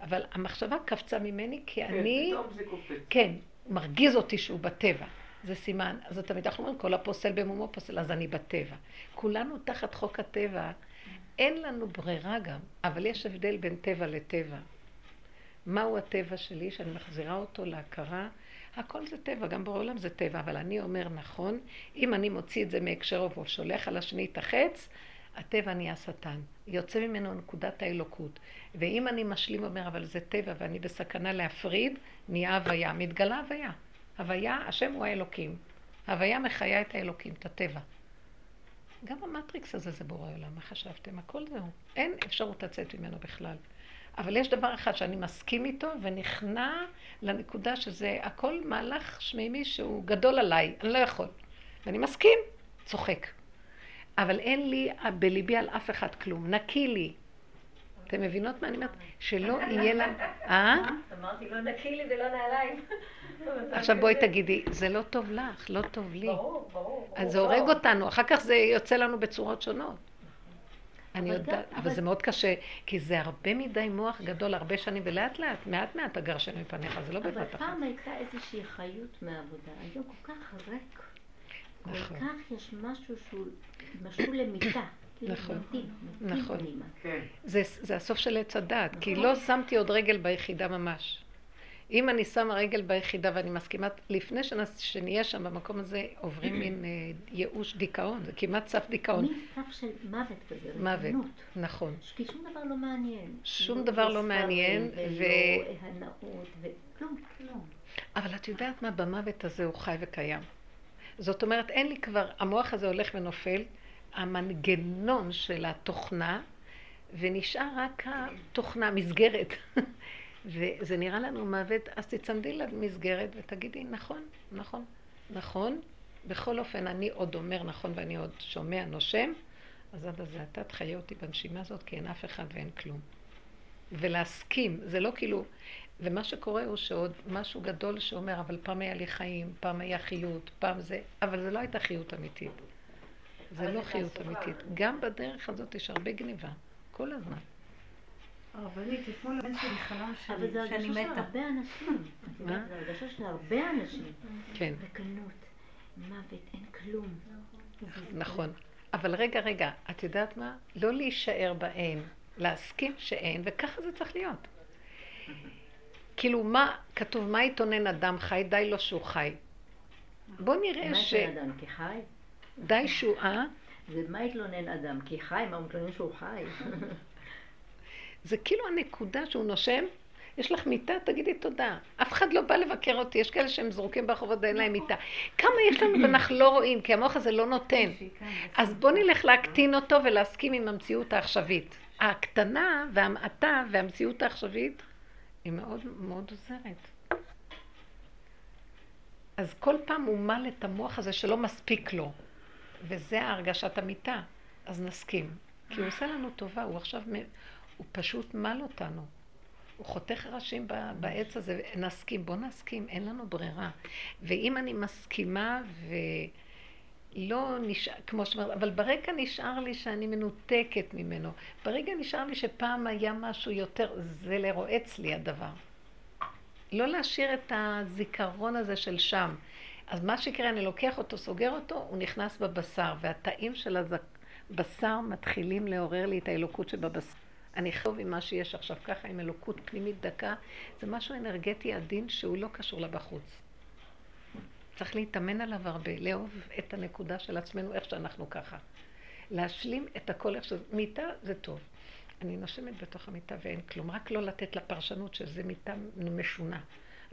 אבל המחשבה קפצה ממני כי
כן,
אני...
פתאום זה קופץ.
כן, מרגיז אותי שהוא בטבע. זה סימן. אז תמיד אנחנו אומרים, כל הפוסל במומו פוסל, אז אני בטבע. כולנו תחת חוק הטבע. אין לנו ברירה גם, אבל יש הבדל בין טבע לטבע. מהו הטבע שלי, שאני מחזירה אותו להכרה הכל זה טבע, גם בעולם זה טבע, אבל אני אומר נכון, אם אני מוציא את זה מהקשרו ושולח על השני את החץ, הטבע נהיה שטן. יוצא ממנו נקודת האלוקות. ואם אני משלים ואומר, אבל זה טבע ואני בסכנה להפריד, נהיה הוויה. מתגלה הוויה. הוויה, השם הוא האלוקים. הוויה מחיה את האלוקים, את הטבע. גם המטריקס הזה זה בורא עולם, מה חשבתם? הכל זהו. אין אפשרות לצאת ממנו בכלל. אבל יש דבר אחד שאני מסכים איתו ונכנע לנקודה שזה הכל מהלך שמימי שהוא גדול עליי, אני לא יכול. ואני מסכים, צוחק. אבל אין לי בליבי על אף אחד כלום, נקי לי. אתם מבינות מה אני אומרת? שלא יהיה לה...
אה? אמרתי, לא נקי לי ולא נעליים.
עכשיו בואי תגידי, זה לא טוב לך, לא טוב לי.
ברור, ברור.
אז זה הורג אותנו, אחר כך זה יוצא לנו בצורות שונות. אני יודעת, אבל זה מאוד קשה, כי זה הרבה מדי מוח גדול, הרבה שנים, ולאט לאט, מעט מעט הגרשנו מפניך, זה לא בבת אחת.
אבל פעם הייתה איזושהי חיות מהעבודה, היום כל כך ריק. כל
נכון.
כך יש משהו שהוא משול למיטה. כאילו
נכון. נכון.
כן.
זה, זה הסוף של עץ הדעת, כי לא שמתי עוד רגל ביחידה ממש. אם אני שמה רגל ביחידה ואני מסכימה, לפני שנהיה שם במקום הזה, עוברים מין אה, ייאוש, דיכאון, זה כמעט סף דיכאון.
מין סף של מוות כזה,
מוות. נכון.
כי שום דבר לא מעניין.
שום דבר לא מעניין,
ולא הנאות, וכלום, כלום.
אבל את יודעת מה? במוות הזה הוא חי וקיים. זאת אומרת, אין לי כבר, המוח הזה הולך ונופל, המנגנון של התוכנה, ונשאר רק התוכנה, מסגרת. וזה נראה לנו מוות, אז תצמדי למסגרת ותגידי, נכון, נכון, נכון. בכל אופן, אני עוד אומר נכון ואני עוד שומע, נושם, אז עד הזה אתה תחיה אותי בנשימה הזאת, כי אין אף אחד ואין כלום. ולהסכים, זה לא כאילו... ומה שקורה הוא שעוד משהו גדול שאומר, אבל פעם היה לי חיים, פעם היה חיות, פעם זה, אבל זה לא הייתה חיות אמיתית. זה לא חיות. אמיתית. גם בדרך הזאת יש הרבה גניבה, כל הזמן.
הרבנית, אתמול הבן שלי חלם
אבל
שאני-
זה
שאני
הרגשה של. הרבה אנשים.
מה?
זה הרגשה של הרבה אנשים.
כן,
ריקנות, מוות, אין כלום.
נכון. אבל רגע, רגע, את יודעת מה? לא להישאר באין, להסכים שאין, וככה זה צריך להיות. כאילו, מה, כתוב, מה יתונן אדם חי? די לו שהוא חי. בוא נראה
מה
ש...
יתלונן אדם? כי חי?
די שהוא אה?
זה מה יתלונן אדם? כי חי? מה הוא מתלונן שהוא חי?
זה כאילו הנקודה שהוא נושם, יש לך מיטה, תגידי תודה. אף אחד לא בא לבקר אותי, יש כאלה שהם זרוקים ברחובות ואין להם מיטה. כמה יש לנו ואנחנו לא רואים, כי המוח הזה לא נותן. אז בוא נלך להקטין אותו ולהסכים עם המציאות העכשווית. ההקטנה והמעטה והמציאות העכשווית היא מאוד מאוד עוזרת. אז כל פעם הוא מל את המוח הזה שלא מספיק לו, וזה הרגשת המיטה. אז נסכים. כי הוא עושה לנו טובה, הוא עכשיו, הוא פשוט מל אותנו. הוא חותך ראשים בעץ הזה, נסכים, בוא נסכים, אין לנו ברירה. ואם אני מסכימה ולא נשאר, כמו שאומרת, אבל ברגע נשאר לי שאני מנותקת ממנו. ברגע נשאר לי שפעם היה משהו יותר, זה לרועץ לי הדבר. לא להשאיר את הזיכרון הזה של שם. אז מה שיקרה, אני לוקח אותו, סוגר אותו, הוא נכנס בבשר, והתאים של הבשר מתחילים לעורר לי את האלוקות שבבשר. אני חוב עם מה שיש עכשיו ככה, עם אלוקות פנימית דקה, זה משהו אנרגטי עדין שהוא לא קשור לבחוץ. צריך להתאמן עליו הרבה, לאהוב את הנקודה של עצמנו, איך שאנחנו ככה. להשלים את הכל איך שזה, מיטה זה טוב. אני נושמת בתוך המיטה ואין כלום, רק לא לתת לפרשנות שזה מיטה משונה.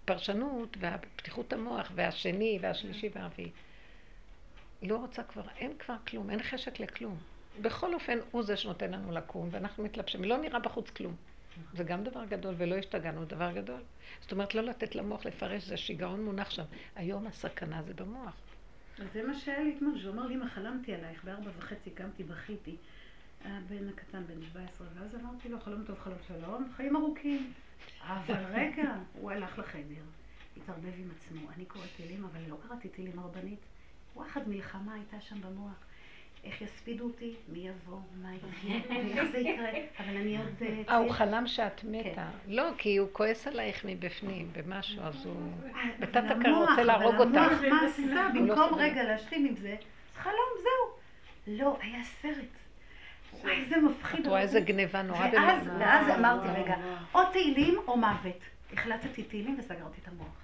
הפרשנות והפתיחות המוח והשני והשלישי והרביעי. לא רוצה כבר, אין כבר כלום, אין חשק לכלום. בכל אופן, הוא זה שנותן לנו לקום, ואנחנו מתלבשים. לא נראה בחוץ כלום. זה גם דבר גדול, ולא השתגענו, דבר גדול. זאת אומרת, לא לתת למוח לפרש, זה שיגעון מונח שם. היום הסכנה זה במוח.
אז זה מה שהיה לי אתמול, שהוא אמר לי, אמא, חלמתי עלייך, בארבע וחצי קמתי, בכיתי. הבן הקטן, בן 17, ואז אמרתי לו, חלום טוב, חלום שלום, חיים ארוכים. אבל רגע, הוא הלך לחדר, התערבב עם עצמו. אני קוראת תהילים, אבל לא קראתי תהילים הרבנית. וואחד מלחמה הייתה שם במוח. איך יספידו אותי, מי יבוא, מה יהיה, ואיך זה יקרה. אבל אני עוד... אה,
אה, הוא
צעיר.
חלם שאת מתה. לא, כי הוא כועס עלייך מבפנים, במשהו, אז הוא... בתת
אבל
הכר רוצה להרוג
אבל המוח,
אותך.
מה עשה?
לא
במקום. רגע להשלים עם זה, חלום, זהו. לא, היה סרט. וואי, איזה מפחיד.
את רואה איזה גניבה נורא במוח.
ואז אמרתי, רגע, או תהילים או מוות. החלטתי תהילים וסגרתי את המוח.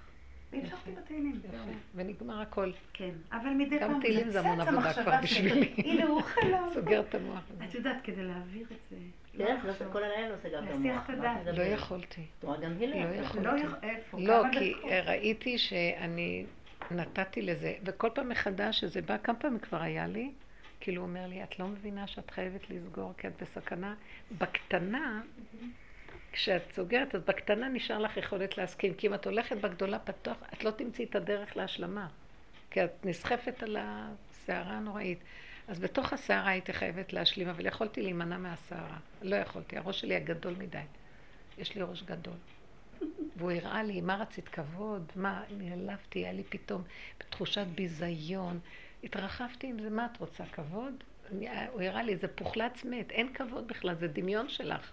והמשכתי בתהילים.
יפה, ונגמר הכל.
כן, אבל מדי
גם
פעם
תהילים זה המון עבודה כבר. בשבילי.
הנה הוא חלם.
סוגר את המוח.
את יודעת, כדי להעביר את זה.
לא כל הלילה לא המוח.
לא? יכולתי.
גם היא
לא
לא
יכולתי.
לא?
לא, כי
דקות?
ראיתי שאני נתתי לזה, וכל פעם מחדש שזה בא, כמה פעמים כבר היה לי, כאילו הוא אומר לי, את לא מבינה שאת חייבת לסגור כי את בסכנה. בקטנה, כשאת סוגרת, אז בקטנה נשאר לך יכולת להסכים, כי אם את הולכת בגדולה פתוח, את לא תמצאי את הדרך להשלמה, כי את נסחפת על הסערה הנוראית. אז בתוך הסערה הייתי חייבת להשלים, אבל יכולתי להימנע מהסערה. לא יכולתי, הראש שלי הגדול מדי. יש לי ראש גדול. והוא הראה לי, מה רצית כבוד? מה, נעלבתי, היה לי פתאום תחושת ביזיון. התרחבתי עם זה, מה את רוצה, כבוד? הוא הראה לי, זה פוחלץ מת, אין כבוד בכלל, זה דמיון שלך.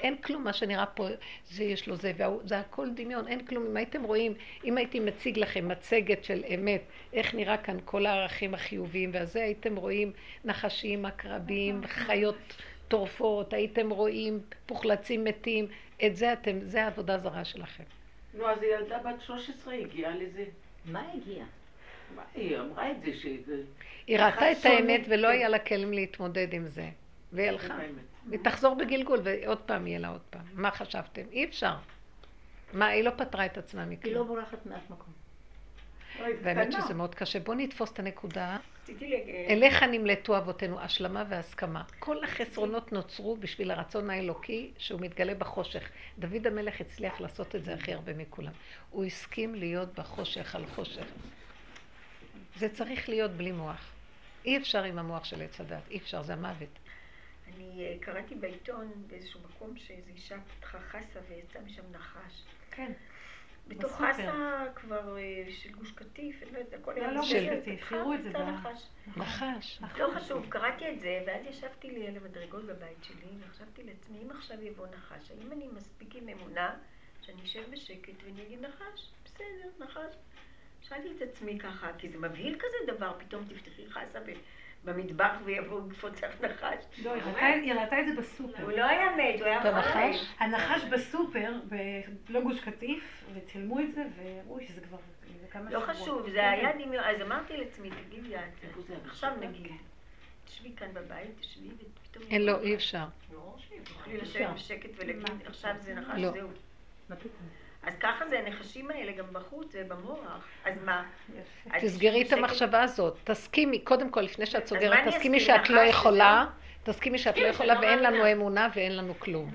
אין כלום מה שנראה פה, זה יש לו זה, והוא, זה הכל דמיון, אין כלום. אם הייתם רואים, אם הייתי מציג לכם מצגת של אמת, איך נראה כאן כל הערכים החיוביים, והזה הייתם רואים נחשים, עקרבים, חיות טורפות, הייתם רואים פוחלצים מתים, את זה אתם, זה העבודה הזרה שלכם.
נו, אז ילדה בת 13 הגיעה לזה.
מה הגיע?
מה, היא אמרה את זה ש...
היא ראתה את האמת ולא
כן.
היה לה כלים להתמודד עם זה. והיא הלכה. היא תחזור בגלגול ועוד פעם יהיה לה עוד פעם. מה חשבתם? אי אפשר. מה, היא לא פתרה את עצמה
היא לא
מכלום.
בורחת מאף מקום.
קטנה.
שזה מאוד קשה. בואו נתפוס את הנקודה. אליך נמלטו אבותינו, השלמה והסכמה. כל החסרונות נוצרו בשביל הרצון האלוקי שהוא מתגלה בחושך. דוד המלך הצליח לעשות את זה הכי הרבה מכולם. הוא הסכים להיות בחושך על חושך. זה צריך להיות בלי מוח. אי אפשר עם המוח של עץ הדת, אי אפשר, זה המוות.
אני אה, קראתי בעיתון באיזשהו מקום שאיזו אישה פתחה חסה ויצא משם נחש.
כן.
בתוך. חסה כבר אה, של גוש קטיף, אני לא יודעת, הכל
לא,
היה
לא
של-
בסדר,
קטיף, הראו את זה
נחש.
נחש.
לא חשוב, קראתי את זה, ואז ישבתי לי על המדרגות בבית שלי, וחשבתי לעצמי, אם עכשיו יבוא נחש, האם אני מספיק עם אמונה שאני אשב בשקט ואני אגיד נחש? בסדר, נחש. שאלתי את עצמי ככה, כי זה מבהיל כזה דבר, פתאום תפתחי חסה ב- במטבח ויבוא לקפוץ לך נחש.
לא, היא ראתה- את זה בסופר.
הוא לא היה מת, הוא היה.
נחש?
הנחש בסופר, לא גוש קטיף, וצילמו את זה, וראו שזה כבר
לא. חשוב, זה
כן,
היה. דמיון, אז אמרתי לעצמי, תגידי את? עכשיו נגיד, תשבי כאן בבית, תשבי, ופתאום...
אין, לא, אי אפשר.
תוכלי לשבת בשקט ולהגיד, עכשיו זה נחש,
לא.
זהו. אז ככה זה הנחשים האלה גם בחוץ ובמוח. אז מה?
תסגרי את המחשבה הזאת. תסכימי, קודם כל, לפני שאת סוגרת, תסכימי? שאת לא יכולה, תסכימי שאת לא
כן,
יכולה ואין לנו. אמונה ואין לנו כלום.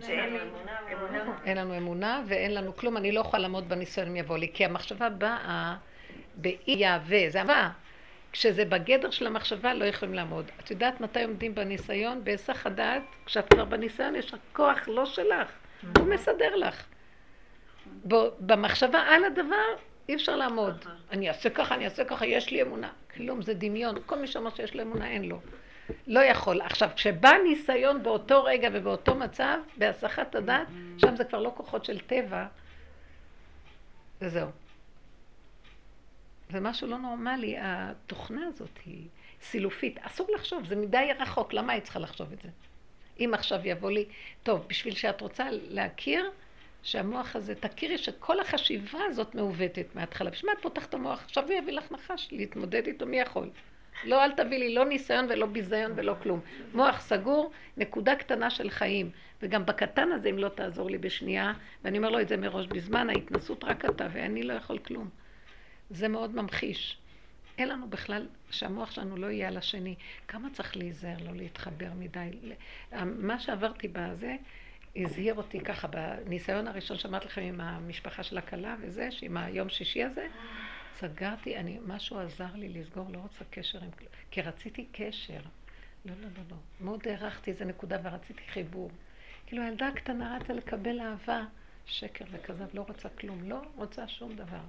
אין לנו אמונה ואין לנו כלום, אני לא יכולה לעמוד בניסיון אם יבוא לי, כי המחשבה באה באי יהווה, זה הבא. כשזה בגדר של המחשבה לא יכולים לעמוד. את יודעת מתי עומדים בניסיון? בהיסח הדעת, כשאת כבר בניסיון יש לך כוח לא שלך, הוא מסדר לך. במחשבה על הדבר אי אפשר לעמוד. אני אעשה ככה, אני אעשה ככה, יש לי אמונה. כלום, זה דמיון. כל מי שאומר שיש לו אמונה, אין לו. לא יכול. עכשיו, כשבא ניסיון באותו רגע ובאותו מצב, בהסחת הדעת, שם זה כבר לא כוחות של טבע, וזהו. זה משהו לא נורמלי, התוכנה הזאת היא סילופית. אסור לחשוב, זה מדי רחוק, למה היית צריכה לחשוב את זה? אם עכשיו יבוא לי, טוב, בשביל שאת רוצה להכיר, שהמוח הזה, תכירי שכל החשיבה הזאת מעוותת מההתחלה. בשביל מה את פותחת את המוח? עכשיו הוא יביא לך נחש, להתמודד איתו, מי יכול? לא, אל תביא לי לא ניסיון ולא ביזיון ולא כלום. מוח סגור, נקודה קטנה של חיים. וגם בקטן הזה, אם לא תעזור לי בשנייה, ואני אומר לו את זה מראש, בזמן ההתנסות רק אתה, ואני לא יכול כלום. זה מאוד ממחיש. אין לנו בכלל, שהמוח שלנו לא יהיה על השני. כמה צריך להיזהר, לא להתחבר מדי. מה שעברתי בזה, הזהיר אותי ככה, בניסיון הראשון שאמרתי לכם עם המשפחה של הכלה וזה, שעם היום שישי הזה, סגרתי, אני, משהו עזר לי לסגור, לא רוצה קשר עם כלום, כי רציתי קשר. לא, לא, לא, לא. מאוד הערכתי איזה נקודה ורציתי חיבור. כאילו הילדה הקטנה רצה לקבל אהבה, שקר וכזב, לא רוצה כלום, לא רוצה שום דבר.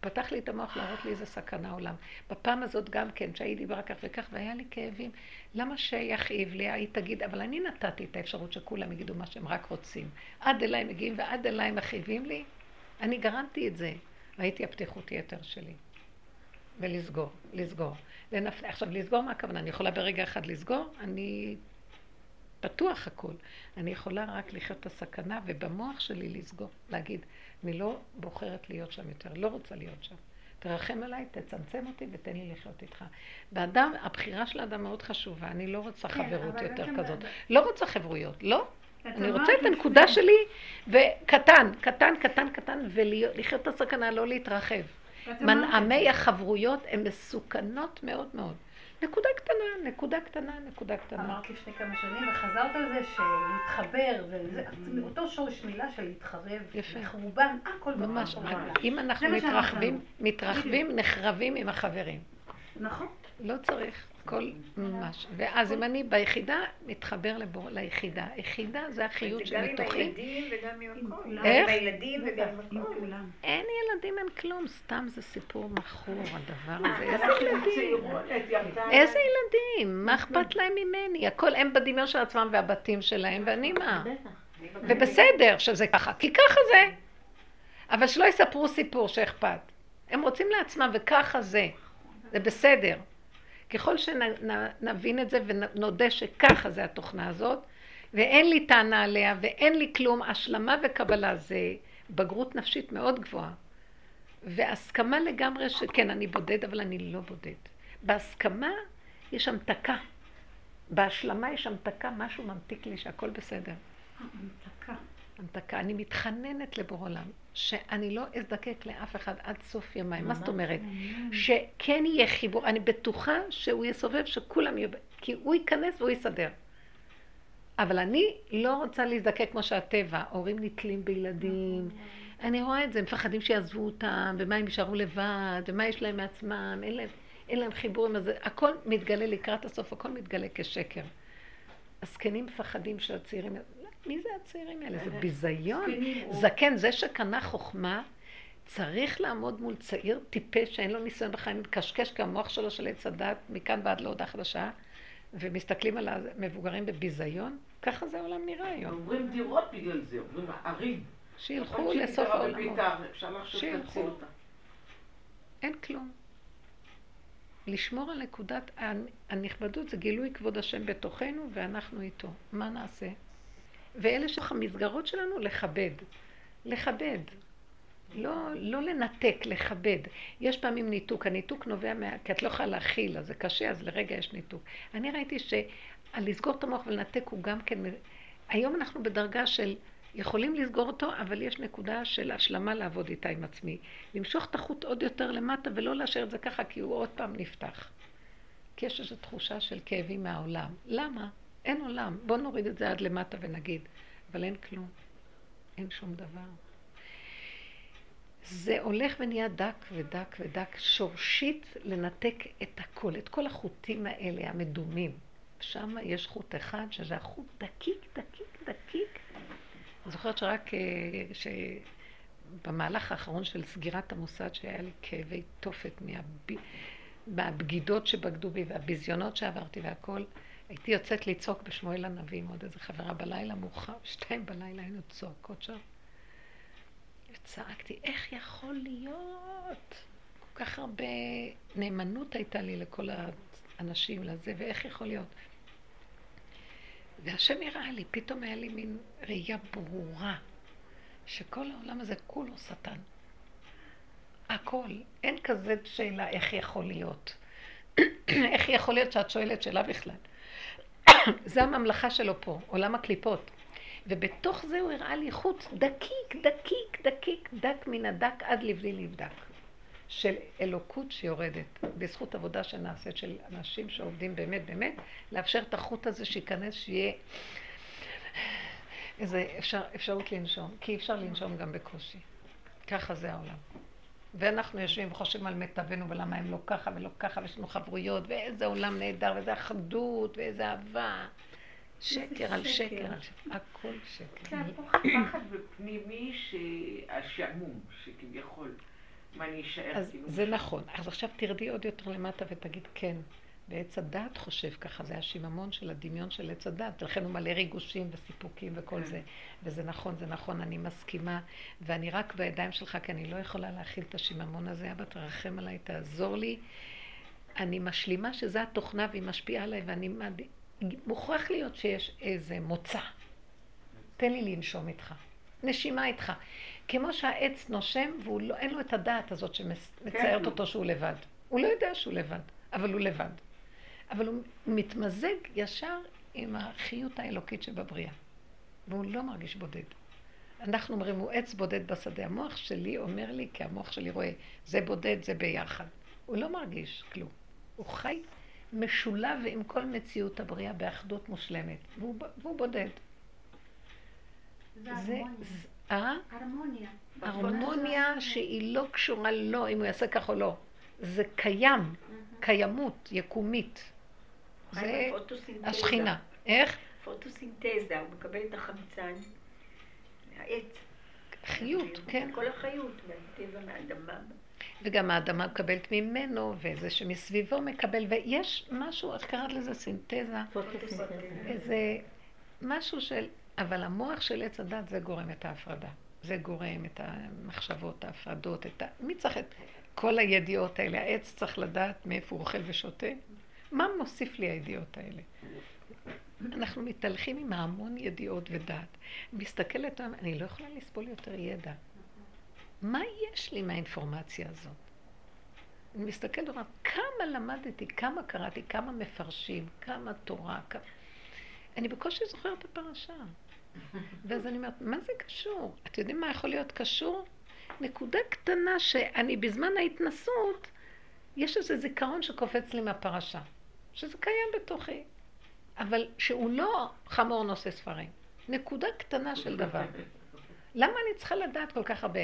פתח לי את המוח להראות לי איזה סכנה עולם. בפעם הזאת גם כן, שהיא דיברה כך וכך, והיה לי כאבים. למה שיכאיב לי? היא תגיד, אבל אני נתתי את האפשרות שכולם יגידו מה שהם רק רוצים. עד אליי מגיעים ועד אליי מכאיבים לי. אני גרמתי את זה. ראיתי הפתיחות יתר שלי. ולסגור, לסגור. לנפ... עכשיו, לסגור מה הכוונה? אני יכולה ברגע אחד לסגור? אני פתוח הכל. אני יכולה רק לחיות את הסכנה ובמוח שלי לסגור, להגיד, אני לא בוחרת להיות שם יותר, לא רוצה להיות שם. תרחם עליי, תצמצם אותי ותן לי לחיות איתך. באדם, הבחירה של האדם מאוד חשובה, אני לא רוצה
כן,
חברות יותר כזאת. לא רוצה חברויות, לא. אני
אמרת
רוצה את הנקודה שלי, וקטן, קטן, קטן, קטן, ולחיות את הסכנה, לא להתרחב. מנעמי. החברויות הן מסוכנות מאוד מאוד. נקודה קטנה, נקודה קטנה, נקודה קטנה.
אמרת לפני כמה שנים, וחזרת על זה שלהתחבר, וזה אותו שורש מילה של להתחרב. חורבן, הכל
ממש,
ממש.
אם אנחנו מתרחבים. מתרחבים, נחרבים עם החברים.
נכון.
לא צריך, כל ממש. ואז אם אני ביחידה, מתחבר לבור, ליחידה. יחידה זה החיות
עם
שבתוכי.
הילדים וגם עם
עם
הכל.
כולם.
גם
איך?
עם הילדים וגם עם
עם
הכל.
כולם.
אין ילדים, אין כלום, סתם זה סיפור מכור, הדבר הזה. איזה
אנחנו
ילדים? איזה ילדים? מה אכפת להם ממני? הכל הם בדמיון של עצמם והבתים שלהם, ואני מה? ובסדר שזה ככה, כי ככה זה. אבל שלא יספרו סיפור שאכפת. הם רוצים לעצמם וככה זה. זה בסדר. ככל שנבין את זה ונודה שככה זה התוכנה הזאת, ואין לי טענה עליה ואין לי כלום, השלמה וקבלה זה בגרות נפשית מאוד גבוהה. והסכמה לגמרי שכן, אני בודד, אבל אני לא בודד. בהסכמה יש המתקה. בהשלמה יש המתקה, משהו ממתיק לי שהכל בסדר.
המתקה.
המתקה. אני מתחננת לבורא עולם, שאני לא אזדקק לאף אחד עד סוף ימיי. מה זאת אומרת? שכן יהיה חיבור. אני בטוחה שהוא יסובב, שכולם יהיו... כי הוא ייכנס והוא יסדר. אבל אני לא רוצה להזדקק כמו שהטבע, הורים נתלים בילדים. אני רואה את זה, מפחדים שיעזבו אותם, ומה הם יישארו לבד, ומה יש להם מעצמם, אין להם, אין להם חיבור עם הזה. הכל מתגלה לקראת הסוף, הכל מתגלה כשקר. הזקנים מפחדים שהצעירים... מי זה הצעירים האלה? זה ביזיון. זקן, זה שקנה חוכמה, צריך לעמוד מול צעיר טיפש שאין לו ניסיון בחיים, מקשקש כמוח שלו של עץ הדת, מכאן ועד להודעה חדשה, ומסתכלים על המבוגרים בביזיון, ככה זה העולם נראה היום.
עוברים דירות בגלל זה, עוברים ערים.
שילכו לסוף העולמות. אין כלום. לשמור על נקודת הנכבדות זה גילוי כבוד השם בתוכנו ואנחנו איתו. מה נעשה? ואלה שלך המסגרות שלנו, לכבד. לכבד. לא, לא לנתק, לכבד. יש פעמים ניתוק, הניתוק נובע מה... כי את לא יכולה להכיל, אז זה קשה, אז לרגע יש ניתוק. אני ראיתי שלסגור את המוח ולנתק הוא גם כן... היום אנחנו בדרגה של יכולים לסגור אותו, אבל יש נקודה של השלמה לעבוד איתה עם עצמי. למשוך את החוט עוד יותר למטה ולא להשאיר את זה ככה, כי הוא עוד פעם נפתח. כי יש איזו תחושה של כאבים מהעולם. למה? אין עולם. בואו נוריד את זה עד למטה ונגיד, אבל אין כלום. אין שום דבר. זה הולך ונהיה דק ודק ודק, שורשית לנתק את הכל, את כל החוטים האלה, המדומים. שם יש חוט אחד, שזה החוט דקיק, דקיק, דקיק. אני זוכרת שרק אה, במהלך האחרון של סגירת המוסד, שהיה לי כאבי תופת מהב... מהבגידות שבגדו בי והביזיונות שעברתי והכל, הייתי יוצאת לצעוק בשמואל הנביא עם עוד איזה חברה בלילה מאוחר, שתיים בלילה היינו צועקות שם. וצעקתי, איך יכול להיות? כל כך הרבה נאמנות הייתה לי לכל האנשים לזה, ואיך יכול להיות? והשם הראה לי, פתאום היה לי מין ראייה ברורה, שכל העולם הזה כולו שטן. הכל. אין כזה שאלה איך יכול להיות. איך יכול להיות שאת שואלת שאלה בכלל? זה הממלכה שלו פה, עולם הקליפות. ובתוך זה הוא הראה לי חוט דקיק, דקיק, דקיק, דק מן הדק עד לבלי נבדק. של אלוקות שיורדת, בזכות עבודה שנעשית של אנשים שעובדים באמת באמת, לאפשר את החוט הזה שייכנס, שיהיה איזה אפשר, אפשרות לנשום, כי אפשר לנשום גם בקושי. ככה זה העולם. ואנחנו יושבים וחושבים על מיטבנו ולמה הם לא ככה ולא ככה, ויש לנו חברויות, ואיזה עולם נהדר, ואיזה אחדות, ואיזה אהבה. שקר על שקר הכל שקר.
כן, פחד פנימי השעמום, שכביכול. מה אני אשאר
כאילו זה נכון. אז עכשיו תרדי עוד יותר למטה ותגיד כן. ועץ הדעת חושב ככה, זה השיממון של הדמיון של עץ הדעת, ולכן הוא מלא ריגושים וסיפוקים וכל כן. זה. וזה נכון, זה נכון, אני מסכימה, ואני רק בידיים שלך, כי אני לא יכולה להכיל את השיממון הזה. אבא, תרחם עליי, תעזור לי. אני משלימה שזה התוכנה והיא משפיעה עליי, ואני מעד... מוכרח להיות שיש איזה מוצא. תן לי לנשום איתך. נשימה איתך. כמו שהעץ נושם ואין לא, לו את הדעת הזאת שמציירת כן. אותו שהוא לבד. הוא לא יודע שהוא לבד, אבל הוא לבד. אבל הוא מתמזג ישר עם החיות האלוקית שבבריאה. והוא לא מרגיש בודד. אנחנו אומרים, הוא עץ בודד בשדה. המוח שלי אומר לי, כי המוח שלי רואה, זה בודד, זה ביחד. הוא לא מרגיש כלום. הוא חי משולב עם כל מציאות הבריאה באחדות מושלמת, והוא, והוא בודד.
זה, זה,
אה? הרמוניה. הרמוניה שהיא לא קשורה לו, אם הוא יעשה כך או לא. זה קיים, קיימות, יקומית. זה השכינה. איך?
פוטוסינתזה, הוא מקבל את החמצן מהעץ.
חיות, כן.
כל החיות, מהטבע, מהאדמה.
וגם האדמה מקבלת ממנו, וזה שמסביבו מקבל, ויש משהו, איך קראת לזה? סינתזה? איזה משהו של אבל המוח של עץ הדת זה גורם את ההפרדה. זה גורם את המחשבות, ההפרדות, את ה... מי צריך את כל הידיעות האלה? העץ צריך לדעת מאיפה הוא אוכל ושותה? מה מוסיף לי הידיעות האלה? אנחנו מתהלכים עם המון ידיעות ודעת. מסתכלת, אני לא יכולה לסבול יותר ידע. מה יש לי מהאינפורמציה הזאת? אני מסתכלת ואומרת, כמה למדתי, כמה קראתי, כמה מפרשים, כמה תורה, כמה... אני בקושי זוכרת את הפרשה. ואז אני אומרת, מה זה קשור? אתם יודעים מה יכול להיות קשור? נקודה קטנה שאני בזמן ההתנסות, יש איזה זיכרון שקופץ לי מהפרשה, שזה קיים בתוכי, אבל שהוא לא חמור נושא ספרים. נקודה קטנה של דבר. למה אני צריכה לדעת כל כך הרבה?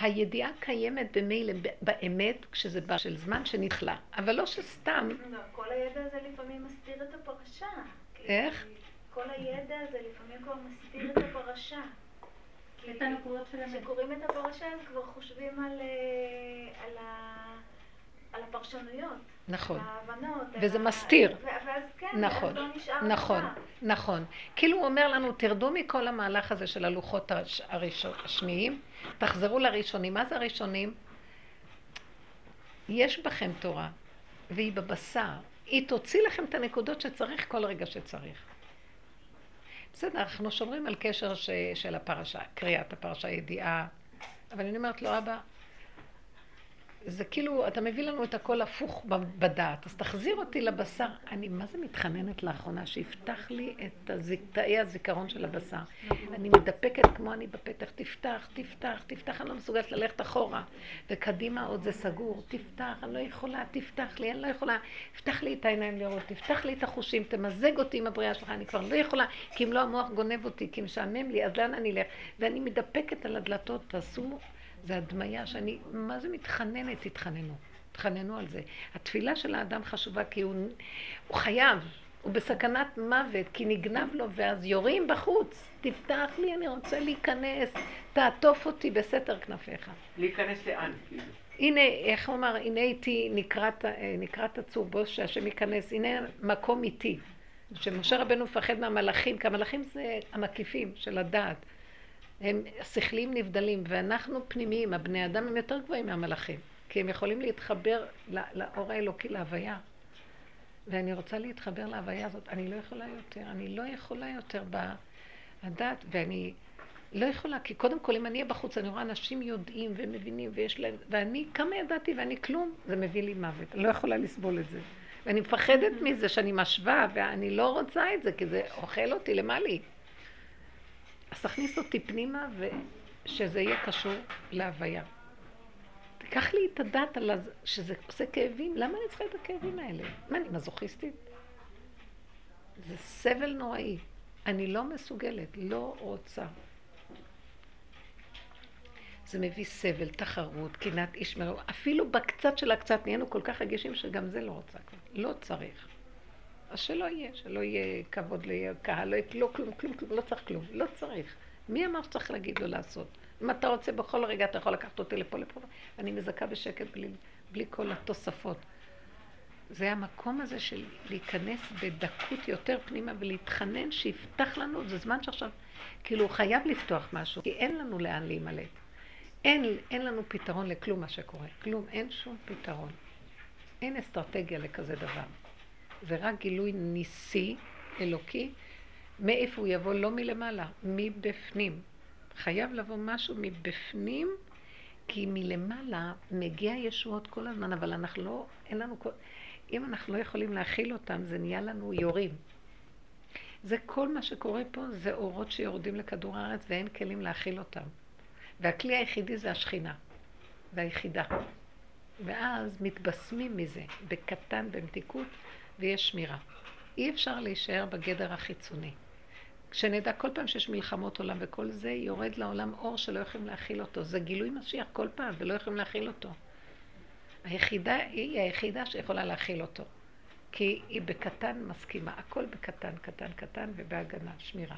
הידיעה קיימת במילא באמת, כשזה בא של זמן שנכלה, אבל לא שסתם.
כל הידע הזה לפעמים מסתיר את הפרשה.
איך?
כל הידע הזה לפעמים כבר מסתיר את הפרשה.
את הנקודות של אמת.
כשקוראים את הפרשה הם כבר חושבים על, אה, על, ה, על הפרשנויות.
נכון.
ההבנות.
וזה מסתיר.
ואז כן,
נכון,
לא נשאר
נכון. נכון. כאילו הוא אומר לנו, תרדו מכל המהלך הזה של הלוחות השניים, תחזרו לראשונים. מה זה הראשונים? יש בכם תורה, והיא בבשר. היא תוציא לכם את הנקודות שצריך כל רגע שצריך. בסדר, אנחנו שומרים על קשר ש, של הפרשה, קריאת הפרשה, ידיעה, אבל אני אומרת לו, אבא, זה כאילו, אתה מביא לנו את הכל הפוך בדעת, אז תחזיר אותי לבשר. אני מה זה מתחננת לאחרונה, שיפתח לי את תאי הזיכרון של הבשר. אני מתדפקת כמו אני בפתח, תפתח, תפתח, תפתח, אני לא מסוגלת ללכת אחורה. וקדימה עוד זה סגור, תפתח, אני לא יכולה, תפתח לי, אני לא יכולה. תפתח לי את העיניים לראות, תפתח לי את החושים, תמזג אותי עם הבריאה שלך, אני כבר לא יכולה, כי אם לא המוח גונב אותי, כי משעמם לי, אז לאן אני אלך? ואני מתדפקת על הדלתות, תעשו זה הדמיה שאני, מה זה מתחננת? תתחננו. תתחננו על זה. התפילה של האדם חשובה כי הוא, הוא חייב, הוא בסכנת מוות, כי נגנב לו, ואז יורים בחוץ. תפתח לי, אני רוצה להיכנס, תעטוף אותי בסתר כנפיך.
להיכנס לאן? כאילו?
הנה, איך הוא אמר, הנה איתי נקרת, אה, נקרת הצור בו שהשם ייכנס, הנה מקום איתי. שמשה רבנו מפחד מהמלאכים, כי המלאכים זה המקיפים של הדעת. הם שכליים נבדלים, ואנחנו פנימיים, הבני אדם הם יותר גבוהים מהמלאכים, כי הם יכולים להתחבר לא- לאור האלוקי, להוויה. ואני רוצה להתחבר להוויה הזאת. אני לא יכולה יותר, אני לא יכולה יותר בדת, ואני לא יכולה, כי קודם כל אם אני אהיה בחוץ, אני רואה אנשים יודעים ומבינים ויש להם, ואני כמה ידעתי ואני כלום, זה מביא לי מוות. אני לא יכולה לסבול את זה. ואני מפחדת מזה שאני משווה, ואני לא רוצה את זה, כי זה אוכל אותי, למה לי? אז תכניס אותי פנימה ושזה יהיה קשור להוויה. תיקח לי את הדעת על הז... שזה עושה כאבים, למה אני צריכה את הכאבים האלה? מה, אני מזוכיסטית? זה סבל נוראי. אני לא מסוגלת, לא רוצה. זה מביא סבל, תחרות, קנאת איש מרעו. אפילו בקצת של הקצת נהיינו כל כך רגישים שגם זה לא רוצה כבר. לא צריך. אז שלא יהיה, שלא יהיה כבוד לקהל, לא יהיה לא כלום, כלום, כלום, לא צריך כלום, לא צריך. מי אמר שצריך להגיד לו לעשות? אם אתה רוצה בכל רגע אתה יכול לקחת אותי לפה לפה, אני מזכה בשקט בלי, בלי כל התוספות. זה המקום הזה של להיכנס בדקות יותר פנימה ולהתחנן שיפתח לנו, זה זמן שעכשיו, כאילו הוא חייב לפתוח משהו, כי אין לנו לאן להימלט. אין, אין לנו פתרון לכלום מה שקורה, כלום, אין שום פתרון. אין אסטרטגיה לכזה דבר. זה רק גילוי ניסי, אלוקי, מאיפה הוא יבוא? לא מלמעלה, מבפנים. חייב לבוא משהו מבפנים, כי מלמעלה מגיע ישועות כל הזמן, אבל אנחנו לא, אין לנו כל... אם אנחנו לא יכולים להכיל אותם, זה נהיה לנו יורים. זה כל מה שקורה פה, זה אורות שיורדים לכדור הארץ ואין כלים להכיל אותם. והכלי היחידי זה השכינה, זה היחידה. ואז מתבשמים מזה, בקטן, במתיקות, ויש שמירה. אי אפשר להישאר בגדר החיצוני. כשנדע כל פעם שיש מלחמות עולם וכל זה, יורד לעולם אור שלא יכולים להכיל אותו. זה גילוי משיח כל פעם, ולא יכולים להכיל אותו. היחידה היא היחידה שיכולה להכיל אותו. כי היא בקטן מסכימה, הכל בקטן, קטן, קטן ובהגנה, שמירה.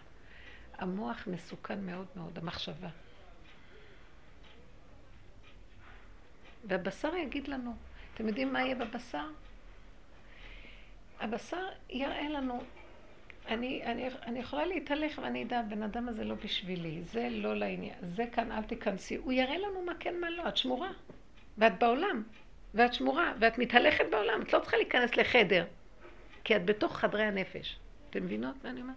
המוח מסוכן מאוד מאוד, המחשבה. והבשר יגיד לנו, אתם יודעים מה יהיה בבשר? הבשר יראה לנו אני, אני, אני יכולה להתהלך ואני אדע, הבן אדם הזה לא בשבילי, זה לא לעניין, זה כאן אל תיכנסי. הוא יראה לנו מה כן, מה לא, את שמורה. ואת בעולם, ואת שמורה, ואת מתהלכת בעולם, את לא צריכה להיכנס לחדר, כי את בתוך חדרי הנפש. אתם מבינות מה אני אומרת?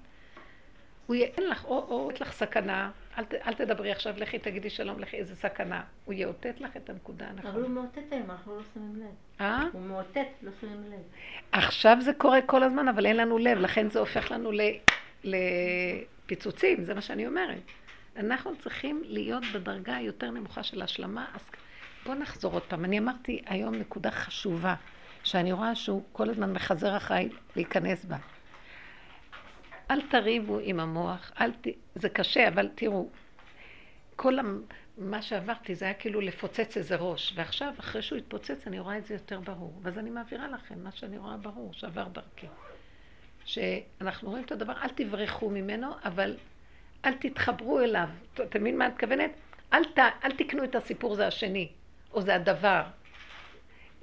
הוא יאין לך, או, או יש לך סכנה, אל, אל תדברי עכשיו, לכי תגידי שלום, לכי איזה סכנה. הוא יאותת לך את הנקודה
אבל הוא
הנכונה.
מאותת היום, אנחנו לא שמים לב.
אה?
הוא מאותת, לא שמים לב.
עכשיו זה קורה כל הזמן, אבל אין לנו לב, לכן זה הופך לנו ל, לפיצוצים, זה מה שאני אומרת. אנחנו צריכים להיות בדרגה היותר נמוכה של השלמה, אז בואו נחזור עוד פעם. אני אמרתי היום נקודה חשובה, שאני רואה שהוא כל הזמן מחזר אחריי להיכנס בה. אל תריבו עם המוח, אל ת... זה קשה, אבל תראו, כל המ... מה שעברתי זה היה כאילו לפוצץ איזה ראש, ועכשיו, אחרי שהוא התפוצץ, אני רואה את זה יותר ברור. ואז אני מעבירה לכם מה שאני רואה ברור, שעבר דרכי. שאנחנו רואים את הדבר, אל תברחו ממנו, אבל אל תתחברו אליו. אתה מבין מה את מתכוונת? אל, ת... אל תקנו את הסיפור זה השני, או זה הדבר.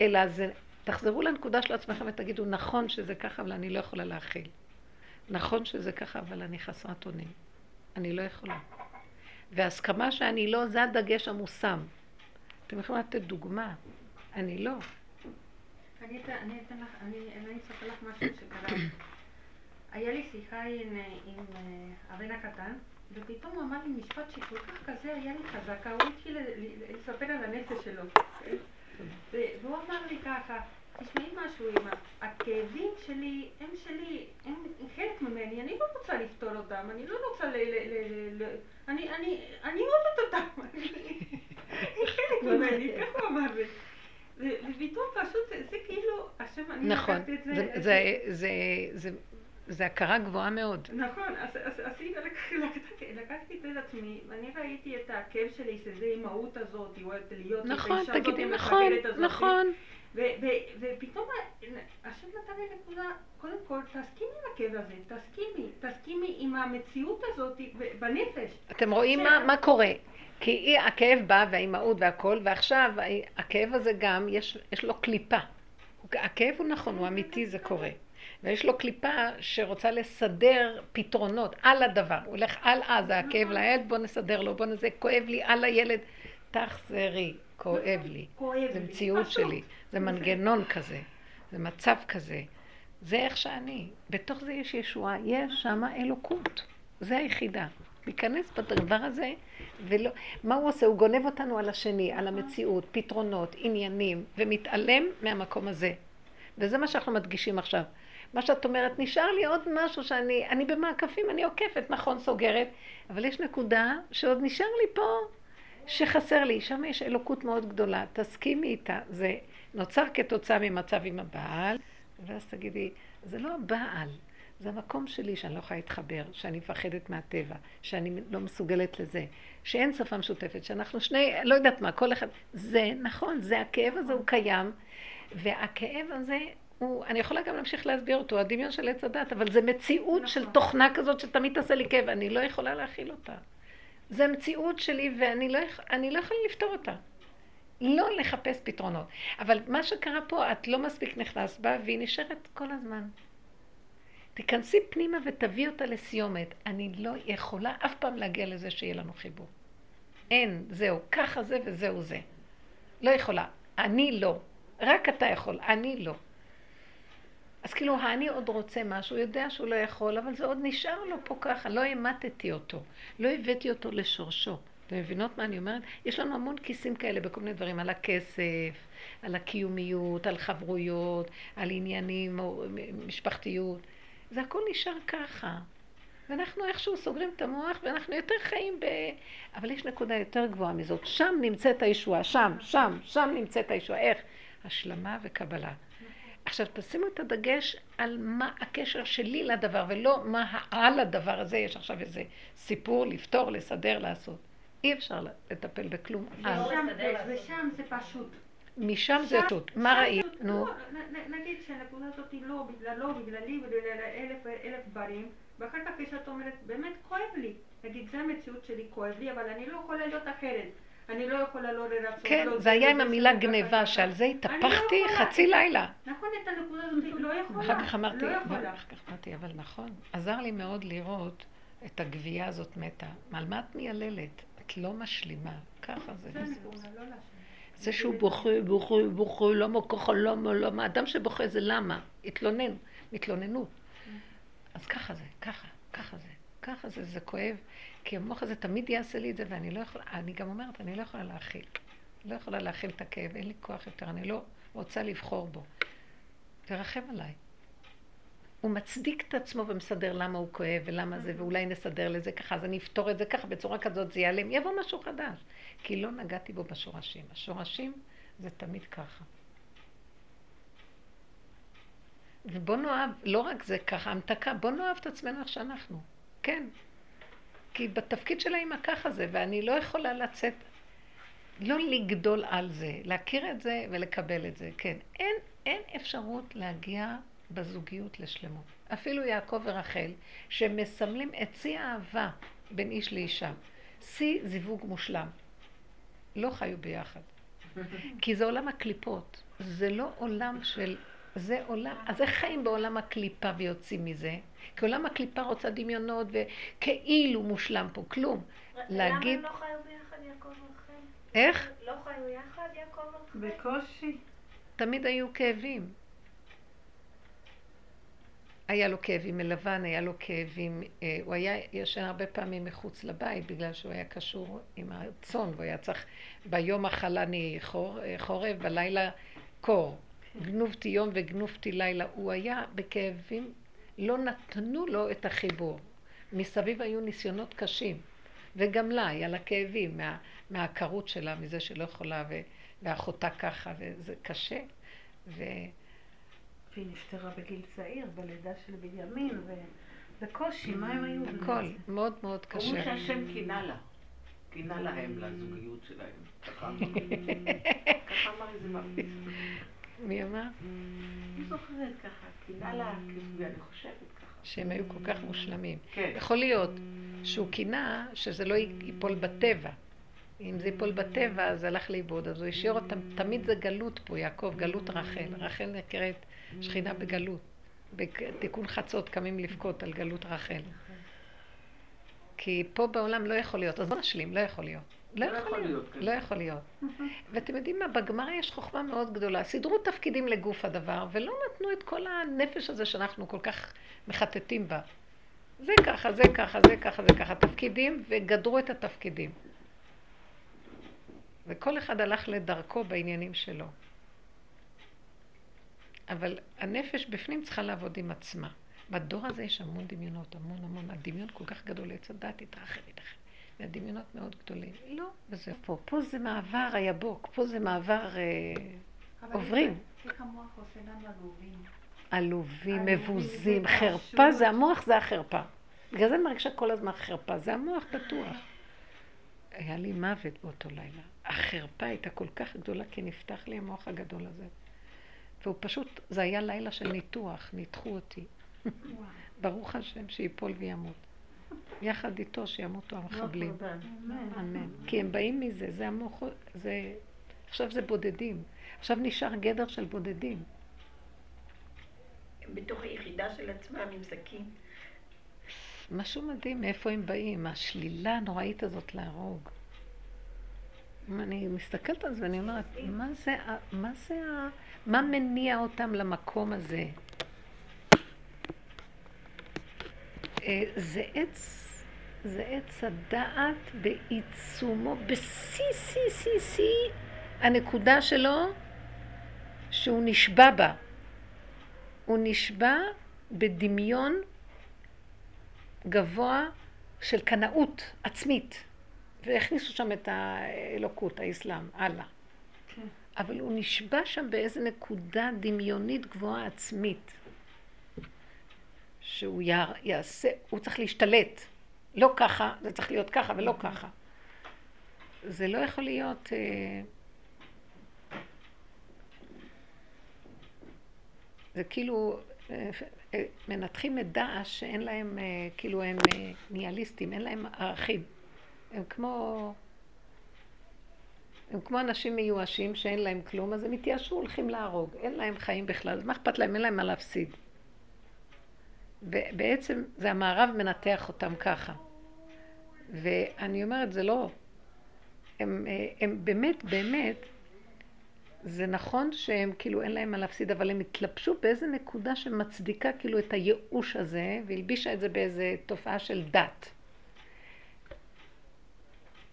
אלא זה... תחזרו לנקודה של עצמכם ותגידו, נכון שזה ככה, אבל אני לא יכולה להכיל. נכון שזה ככה, אבל אני חסרת אונים. אני לא יכולה. והסכמה שאני לא, זה הדגש המושם. אתם יכולים לתת דוגמה. אני לא.
אני אתן לך, אני אספר לך משהו שקרה. היה לי שיחה עם עם, אה, הבן הקטן, ופתאום הוא אמר לי משפט שכל כך כזה היה לי חזקה, הוא התחיל לספר על הנפש שלו. ו- והוא אמר לי ככה, תשמעי משהו, אמא, הכאבים שלי הם שלי, הם חלק ממני, אני לא רוצה לפתור אותם, אני לא רוצה ל... ל, ל, ל, אני, אני, אני אוהבת אותם, אני- הם חלק ממני, ככה הוא אמר לי. ופתאום פשוט זה- כאילו, עכשיו אני
נכון.
את
זה, זה, זה, זה, זה הכרה גבוהה מאוד.
נכון, אז, אז, אז לקחתי, את זה לעצמי, ואני ראיתי את הכאב שלי, שזה האימהות הזאת, אוהבת להיות, את
נכון,
האישה הזאת
נכון. נכון.
ופתאום השם נתן לי נקודה, קודם כל, תסכימי עם הכאב הזה, תסכימי, תסכימי עם המציאות הזאת בנפש.
אתם רואים מה, מה קורה. כי היא, הכאב בא והאימהות והכל, ועכשיו הכאב הזה גם, יש, יש לו קליפה. הכאב הוא נכון, הוא אמיתי, זה קורה. ויש לו קליפה שרוצה לסדר פתרונות על הדבר. הוא הולך הלאה, זה הכאב לילד, בוא נסדר לו, בוא נזה, כואב לי על הילד. תחזרי, כואב לי.
כואב
זה
לי.
מציאות
פשוט.
שלי, זה מנגנון כזה, זה מצב כזה. זה איך שאני. בתוך זה יש ישועה, יש שם אלוקות. זה היחידה. להיכנס בדבר הזה, ולא... מה הוא עושה? הוא גונב אותנו על השני, על המציאות, פתרונות, עניינים, ומתעלם מהמקום הזה. וזה מה שאנחנו מדגישים עכשיו. מה שאת אומרת, נשאר לי עוד משהו שאני, אני במעקפים, אני עוקפת, נכון, סוגרת, אבל יש נקודה שעוד נשאר לי פה, שחסר לי. שם יש אלוקות מאוד גדולה, תסכימי איתה. זה נוצר כתוצאה ממצב עם הבעל, ואז תגידי, זה לא הבעל, זה המקום שלי שאני לא יכולה להתחבר, שאני מפחדת מהטבע, שאני לא מסוגלת לזה, שאין שפה משותפת, שאנחנו שני, לא יודעת מה, כל אחד, זה נכון, זה הכאב הזה הוא קיים, והכאב הזה הוא, אני יכולה גם להמשיך להסביר אותו, הדמיון של עץ הדת, אבל זה מציאות של תוכנה כזאת שתמיד תעשה לי כאב, אני לא יכולה להכיל אותה. זה המציאות שלי ואני לא, לא יכולה לפתור אותה. לא לחפש פתרונות. אבל מה שקרה פה, את לא מספיק נכנס בה, והיא נשארת כל הזמן. תיכנסי פנימה ותביאי אותה לסיומת. אני לא יכולה אף פעם להגיע לזה שיהיה לנו חיבור. אין, זהו, ככה זה וזהו זה. לא יכולה. אני לא. רק אתה יכול, אני לא. אז כאילו, האני עוד רוצה משהו, יודע שהוא לא יכול, אבל זה עוד נשאר לו פה ככה, לא המטתי אותו, לא הבאתי אותו לשורשו. אתם מבינות מה אני אומרת? יש לנו המון כיסים כאלה בכל מיני דברים, על הכסף, על הקיומיות, על חברויות, על עניינים, משפחתיות. זה הכל נשאר ככה. ואנחנו איכשהו סוגרים את המוח, ואנחנו יותר חיים ב... אבל יש נקודה יותר גבוהה מזאת. שם נמצאת הישועה, שם, שם, שם נמצאת הישועה. איך? השלמה וקבלה. עכשיו, תשימו את הדגש על מה הקשר שלי לדבר, ולא מה על הדבר הזה, יש עכשיו איזה סיפור לפתור, לסדר, לעשות. אי אפשר לטפל בכלום.
ושם-
לסדר לעשות.
ושם זה פשוט.
משם זה יתות. מה ראית? נו.
לא, נגיד שהנקודה הזאת היא לא בגללו, בגללי, בגלל אלף אלף דברים, ואחר כך כשאת אומרת, באמת כואב לי, נגיד, זה המציאות שלי, כואב לי, אבל אני לא יכולה להיות אחרת. אני לא יכולה לא לרצות.
כן,
לא
זה היה עם המילה גניבה. שעל זה
לא
התהפכתי
יכולה.
חצי לילה.
נכון, את הנקודה הזאת, לא יכולה.
אחר כך אמרתי,
לא יכולה.
אחר כך אמרתי, אבל נכון, עזר לי מאוד לראות את הגבייה הזאת מתה. על מה את מייללת? את לא משלימה, ככה זה.
זה לא
שהוא בוכה, בוכה, בוכה, למה ככה, למה, למה, אדם שבוכה זה למה, התלונן, מתלוננות. אז ככה זה, ככה, ככה זה, ככה זה, זה כואב, כי המוח הזה תמיד יעשה לי את זה, ואני לא יכולה, אני גם אומרת, אני לא יכולה להכיל. לא יכולה להכיל את הכאב, אין לי כוח יותר, אני לא רוצה לבחור בו. תרחם עליי. הוא מצדיק את עצמו ומסדר למה הוא כואב ולמה זה, ואולי נסדר לזה ככה, אז אני אפתור את זה ככה, בצורה כזאת זה ייעלם, יבוא משהו חדש. כי לא נגעתי בו בשורשים. השורשים זה תמיד ככה. ובוא נאהב, לא רק זה ככה, המתקה, בוא נאהב את עצמנו איך שאנחנו. כן. כי בתפקיד של האמא ככה זה, ואני לא יכולה לצאת, לא לגדול על זה, להכיר את זה ולקבל את זה, כן. אין, אין אפשרות להגיע בזוגיות לשלמות. אפילו יעקב ורחל, שמסמלים את שיא האהבה בין איש לאישה. שיא זיווג מושלם. לא חיו ביחד. כי זה עולם הקליפות. זה לא עולם של... זה עולם... אז איך חיים בעולם הקליפה ויוצאים מזה? כי עולם הקליפה רוצה דמיונות וכאילו מושלם פה, כלום. להגיד...
למה הם לא חיו ביחד, יעקב ורחל?
איך?
לא חיו יחד, יעקב ורחל?
בקושי.
תמיד היו כאבים. היה לו כאבים מלבן, היה לו כאבים, אה, הוא היה ישן הרבה פעמים מחוץ לבית בגלל שהוא היה קשור עם הצאן והוא היה צריך ביום החלני חור, אה, חורף, בלילה קור. גנובתי יום וגנובתי לילה. הוא היה בכאבים, לא נתנו לו את החיבור. מסביב היו ניסיונות קשים. וגם לה היה לה כאבים מה, מהעקרות שלה, מזה שלא יכולה, ו, ואחותה ככה, וזה קשה. ו...
והיא נפטרה בגיל צעיר, בלידה של בנימין, ובקושי, מה הם היו?
הכל, מאוד מאוד קשה.
שהשם קינה לה. קינה להם, לזוגיות שלהם. ככה אמר. איזה מרגיש.
מי אמר?
אני זוכרת ככה, קינה לה, ואני חושבת ככה.
שהם היו כל כך מושלמים.
כן.
יכול להיות שהוא קינה שזה לא ייפול בטבע. אם זה ייפול בטבע, אז הלך לאיבוד, אז הוא השאיר אותם, תמיד זה גלות פה, יעקב, גלות רחל. רחל נקראת שכינה בגלות. בתיקון חצות קמים לבכות על גלות רחל. כי פה בעולם לא יכול להיות, אז בוא נשלים, לא יכול להיות. לא יכול להיות. לא יכול להיות. ואתם יודעים מה, בגמרא יש חוכמה מאוד גדולה. סידרו תפקידים לגוף הדבר, ולא נתנו את כל הנפש הזה שאנחנו כל כך מחטטים בה. זה ככה, זה ככה, זה ככה, זה ככה, תפקידים, וגדרו את התפקידים. וכל אחד הלך לדרכו בעניינים שלו. אבל הנפש בפנים צריכה לעבוד עם עצמה. בדור הזה יש המון דמיונות, המון המון, הדמיון כל כך גדול, עץ הדת יתרחב, יתרחב. והדמיונות מאוד גדולים. לא, וזה פה. פה זה מעבר היבוק, פה זה מעבר אה, עוברים.
עלובים?
מבוזים, חרפה. זה המוח, זה החרפה. בגלל זה אני מרגישה כל הזמן חרפה, זה המוח בטוח. היה לי מוות באותו לילה. החרפה הייתה כל כך גדולה, כי נפתח לי המוח הגדול הזה. והוא פשוט, זה היה לילה של ניתוח, ניתחו אותי. ברוך השם שיפול וימות. יחד איתו שימותו המחבלים. אמן. כי הם באים מזה, זה המוח, זה... עכשיו זה בודדים. עכשיו נשאר גדר של בודדים.
הם בתוך היחידה של עצמם עם סכין.
משהו מדהים מאיפה הם באים, השלילה הנוראית הזאת להרוג. אני מסתכלת על זה ואני אומרת, מה זה, מה זה, מה מניע אותם למקום הזה? אה, זה עץ, זה עץ הדעת בעיצומו, בשיא, שיא, שיא, שיא, הנקודה שלו, שהוא נשבע בה. הוא נשבע בדמיון גבוה של קנאות עצמית, והכניסו שם את האלוקות, האסלאם, הלאה.
כן.
אבל הוא נשבע שם באיזה נקודה דמיונית גבוהה עצמית, שהוא יע- יעשה, הוא צריך להשתלט. לא ככה, זה צריך להיות ככה ולא ככה. זה לא יכול להיות... אה, זה כאילו, אה, אה, מנתחים את דאעש שאין להם, כאילו הם ניהליסטים, אין להם ערכים. הם כמו הם כמו אנשים מיואשים שאין להם כלום, אז הם התייאשו, הולכים להרוג. אין להם חיים בכלל, אז מה אכפת להם? אין להם מה להפסיד. ובעצם זה המערב מנתח אותם ככה. ואני אומרת, זה לא... הם, הם באמת, באמת, זה נכון שהם כאילו אין להם מה להפסיד, אבל הם התלבשו באיזה נקודה שמצדיקה כאילו את הייאוש הזה, והלבישה את זה באיזה תופעה של דת.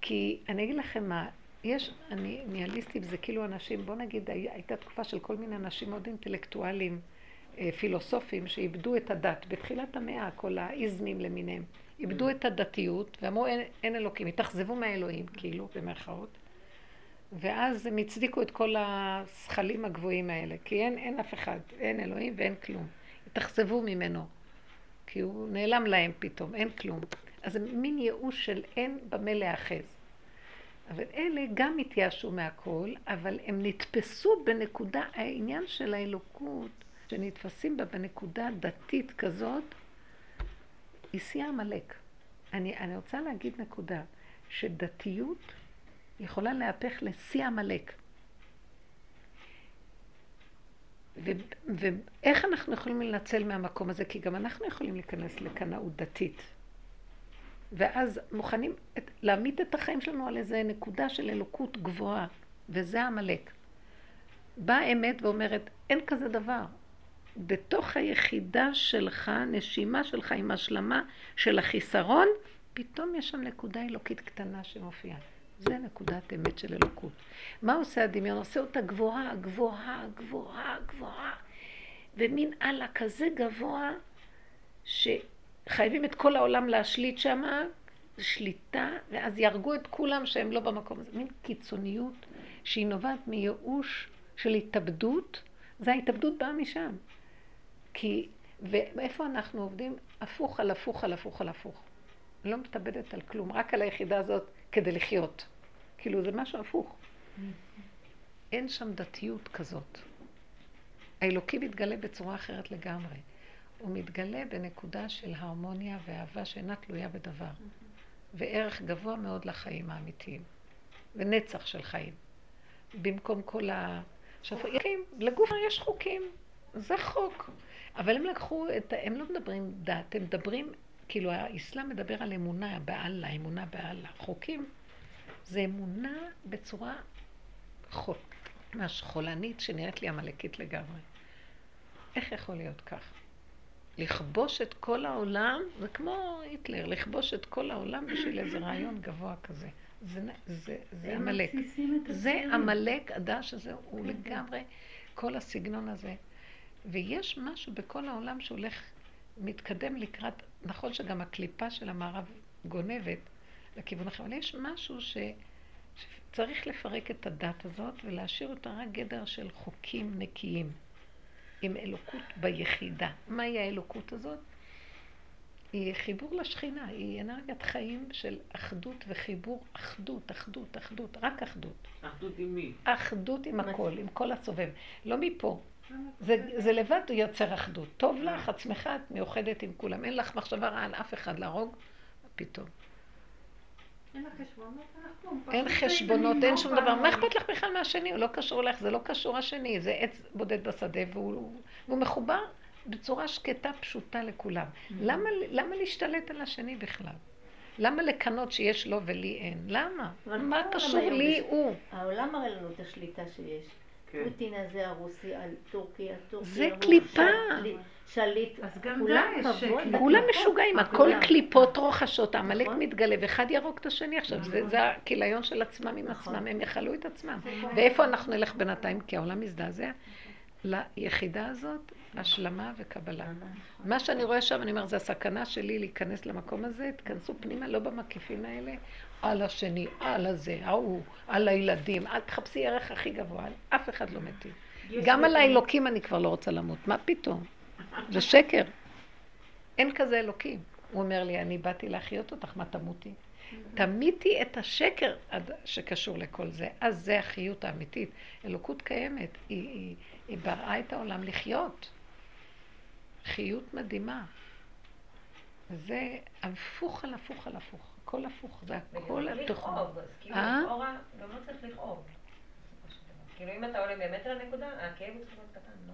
כי אני אגיד לכם מה, יש, אני ניהליסטית, זה כאילו אנשים, בוא נגיד, הייתה תקופה של כל מיני אנשים מאוד אינטלקטואלים, פילוסופים, שאיבדו את הדת. בתחילת המאה, כל האיזמים למיניהם, איבדו את הדתיות, ואמרו אין, אין אלוקים, התאכזבו מהאלוהים, כאילו, במרכאות. ואז הם הצדיקו את כל הזכלים הגבוהים האלה, כי אין, אין אף אחד, אין אלוהים ואין כלום. התאכזבו ממנו, כי הוא נעלם להם פתאום, אין כלום. אז זה מין ייאוש של אין במה להאחז. אבל אלה גם התייאשו מהכל, אבל הם נתפסו בנקודה, העניין של האלוקות, שנתפסים בה בנקודה דתית כזאת, היא שיא עמלק. אני, אני רוצה להגיד נקודה, שדתיות יכולה להפך לשיא עמלק. ואיך אנחנו יכולים לנצל מהמקום הזה? כי גם אנחנו יכולים להיכנס לקנאות דתית. ואז מוכנים את, להעמיד את החיים שלנו על איזה נקודה של אלוקות גבוהה, וזה עמלק. באה אמת ואומרת, אין כזה דבר. בתוך היחידה שלך, נשימה שלך עם השלמה של החיסרון, פתאום יש שם נקודה אלוקית קטנה שמופיעה. זה נקודת אמת של אלוקות. מה עושה הדמיון? עושה אותה גבוהה, גבוהה, גבוהה, גבוהה, ומין אללה כזה גבוה, שחייבים את כל העולם להשליט שם, שליטה, ואז יהרגו את כולם שהם לא במקום הזה. מין קיצוניות שהיא נובעת מייאוש של התאבדות, זה ההתאבדות באה משם. כי, ואיפה אנחנו עובדים? הפוך על הפוך על הפוך על הפוך. אני לא מתאבדת על כלום, רק על היחידה הזאת כדי לחיות. כאילו, זה משהו הפוך. אין שם דתיות כזאת. האלוקי מתגלה בצורה אחרת לגמרי. הוא מתגלה בנקודה של הרמוניה ואהבה שאינה תלויה בדבר. וערך גבוה מאוד לחיים האמיתיים. ונצח של חיים. במקום כל ה... עכשיו, לגוף יש חוקים. זה חוק. אבל הם לקחו את... הם לא מדברים דת, הם מדברים כאילו האסלאם מדבר על אמונה באללה, אמונה באללה. חוקים זה אמונה בצורה חול, ממש חולנית שנראית לי עמלקית לגמרי. איך יכול להיות כך? לכבוש את כל העולם, זה כמו היטלר, לכבוש את כל העולם בשביל איזה רעיון גבוה כזה. זה, זה, זה עמלק. זה עמלק, הדש הזה הוא כן, כן. לגמרי כל הסגנון הזה. ויש משהו בכל העולם שהולך, מתקדם לקראת נכון שגם הקליפה של המערב גונבת לכיוון אחר, אבל יש משהו ש... שצריך לפרק את הדת הזאת ולהשאיר אותה רק גדר של חוקים נקיים, עם אלוקות ביחידה. מהי האלוקות הזאת? היא חיבור לשכינה, היא אנרגיית חיים של אחדות וחיבור, אחדות, אחדות, אחדות, רק אחדות.
אחדות עם מי?
אחדות עם הכל, עם כל הסובב. לא מפה, זה, זה לבד יוצר אחדות. טוב לך, עצמך את מאוחדת עם כולם. אין לך מחשבה רעה על אף אחד להרוג, פתאום. אין חשבונות, אין שום דבר. מה אכפת לך בכלל מהשני? הוא לא קשור לך, זה לא קשור השני. זה עץ בודד בשדה, והוא, מחובר בצורה שקטה, פשוטה לכולם. Mm-hmm. למה, למה להשתלט על השני בכלל? למה לקנות שיש לו ולי אין? למה? מה קשור לי הוא?
העולם מראה לנו את השליטה שיש. כן. פוטין הזה הרוסי על טורקיה, טורקיה.
זה קליפה.
שליט.
אז גם דאעש.
כולם משוגעים, הכל קליפות רוחשות, עמלק נכון. מתגלה, ואחד יהרוג את השני עכשיו, זה נכון. הכיליון של עצמם עם נכון. עצמם, הם יכלו את עצמם. ואיפה אנחנו נלך בינתיים? כי העולם מזדעזע. ליחידה הזאת, השלמה וקבלה. מה שאני רואה שם, אני אומרת, זה הסכנה שלי להיכנס למקום הזה, תכנסו פנימה, לא במקיפים האלה, על השני, על הזה, ההוא, על הילדים, אל תחפשי ערך הכי גבוה, אף אחד לא מתים. גם על האלוקים אני כבר לא רוצה למות, מה פתאום? זה שקר. אין כזה אלוקים. הוא אומר לי, אני באתי להחיות אותך, מה תמותי? תמיתי את השקר שקשור לכל זה. אז זה החיות האמיתית. אלוקות קיימת, היא, היא, היא בראה את העולם לחיות. חיות מדהימה. זה הפוך על הפוך על הפוך. הכל הפוך, זה
וגם
הכל
צריך
התוכנה.
לכאוב, אז כאילו
אה?
לכאורה גם לא צריך לכאוב. כאילו אם אתה עולה באמת על הנקודה, הכאב הוא צריך להיות קטן, לא?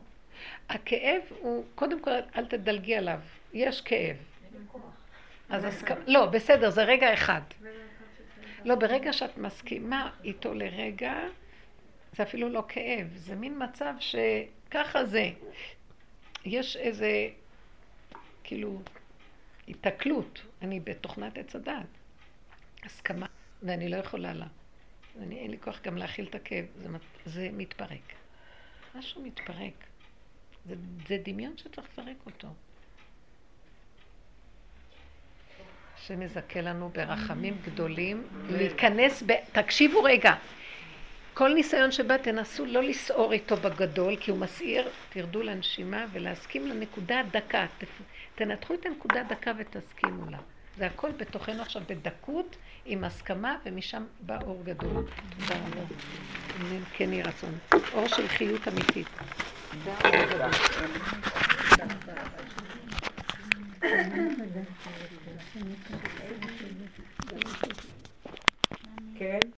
הכאב הוא, קודם כל, אל תדלגי עליו. יש כאב. אז הסכמה, לא, בסדר, זה רגע אחד. לא, ברגע שאת מסכימה איתו לרגע, זה אפילו לא כאב, זה מין מצב שככה זה. יש איזה, כאילו, התקלות. אני בתוכנת עץ הדעת. הסכמה, ואני לא יכולה לה. ואני, אין לי כוח גם להכיל את הכאב, זה, זה מתפרק. משהו מתפרק. זה, זה דמיון שצריך לפרק אותו. שמזכה לנו ברחמים גדולים, להיכנס ב... תקשיבו רגע, כל ניסיון שבא תנסו לא לסעור איתו בגדול, כי הוא מסעיר, תרדו לנשימה ולהסכים לנקודה הדקה. תנתחו את הנקודה הדקה ותסכימו לה. זה הכל בתוכנו עכשיו בדקות, עם הסכמה, ומשם בא אור גדול. כן יהי רצון. אור של חיות אמיתית. כן.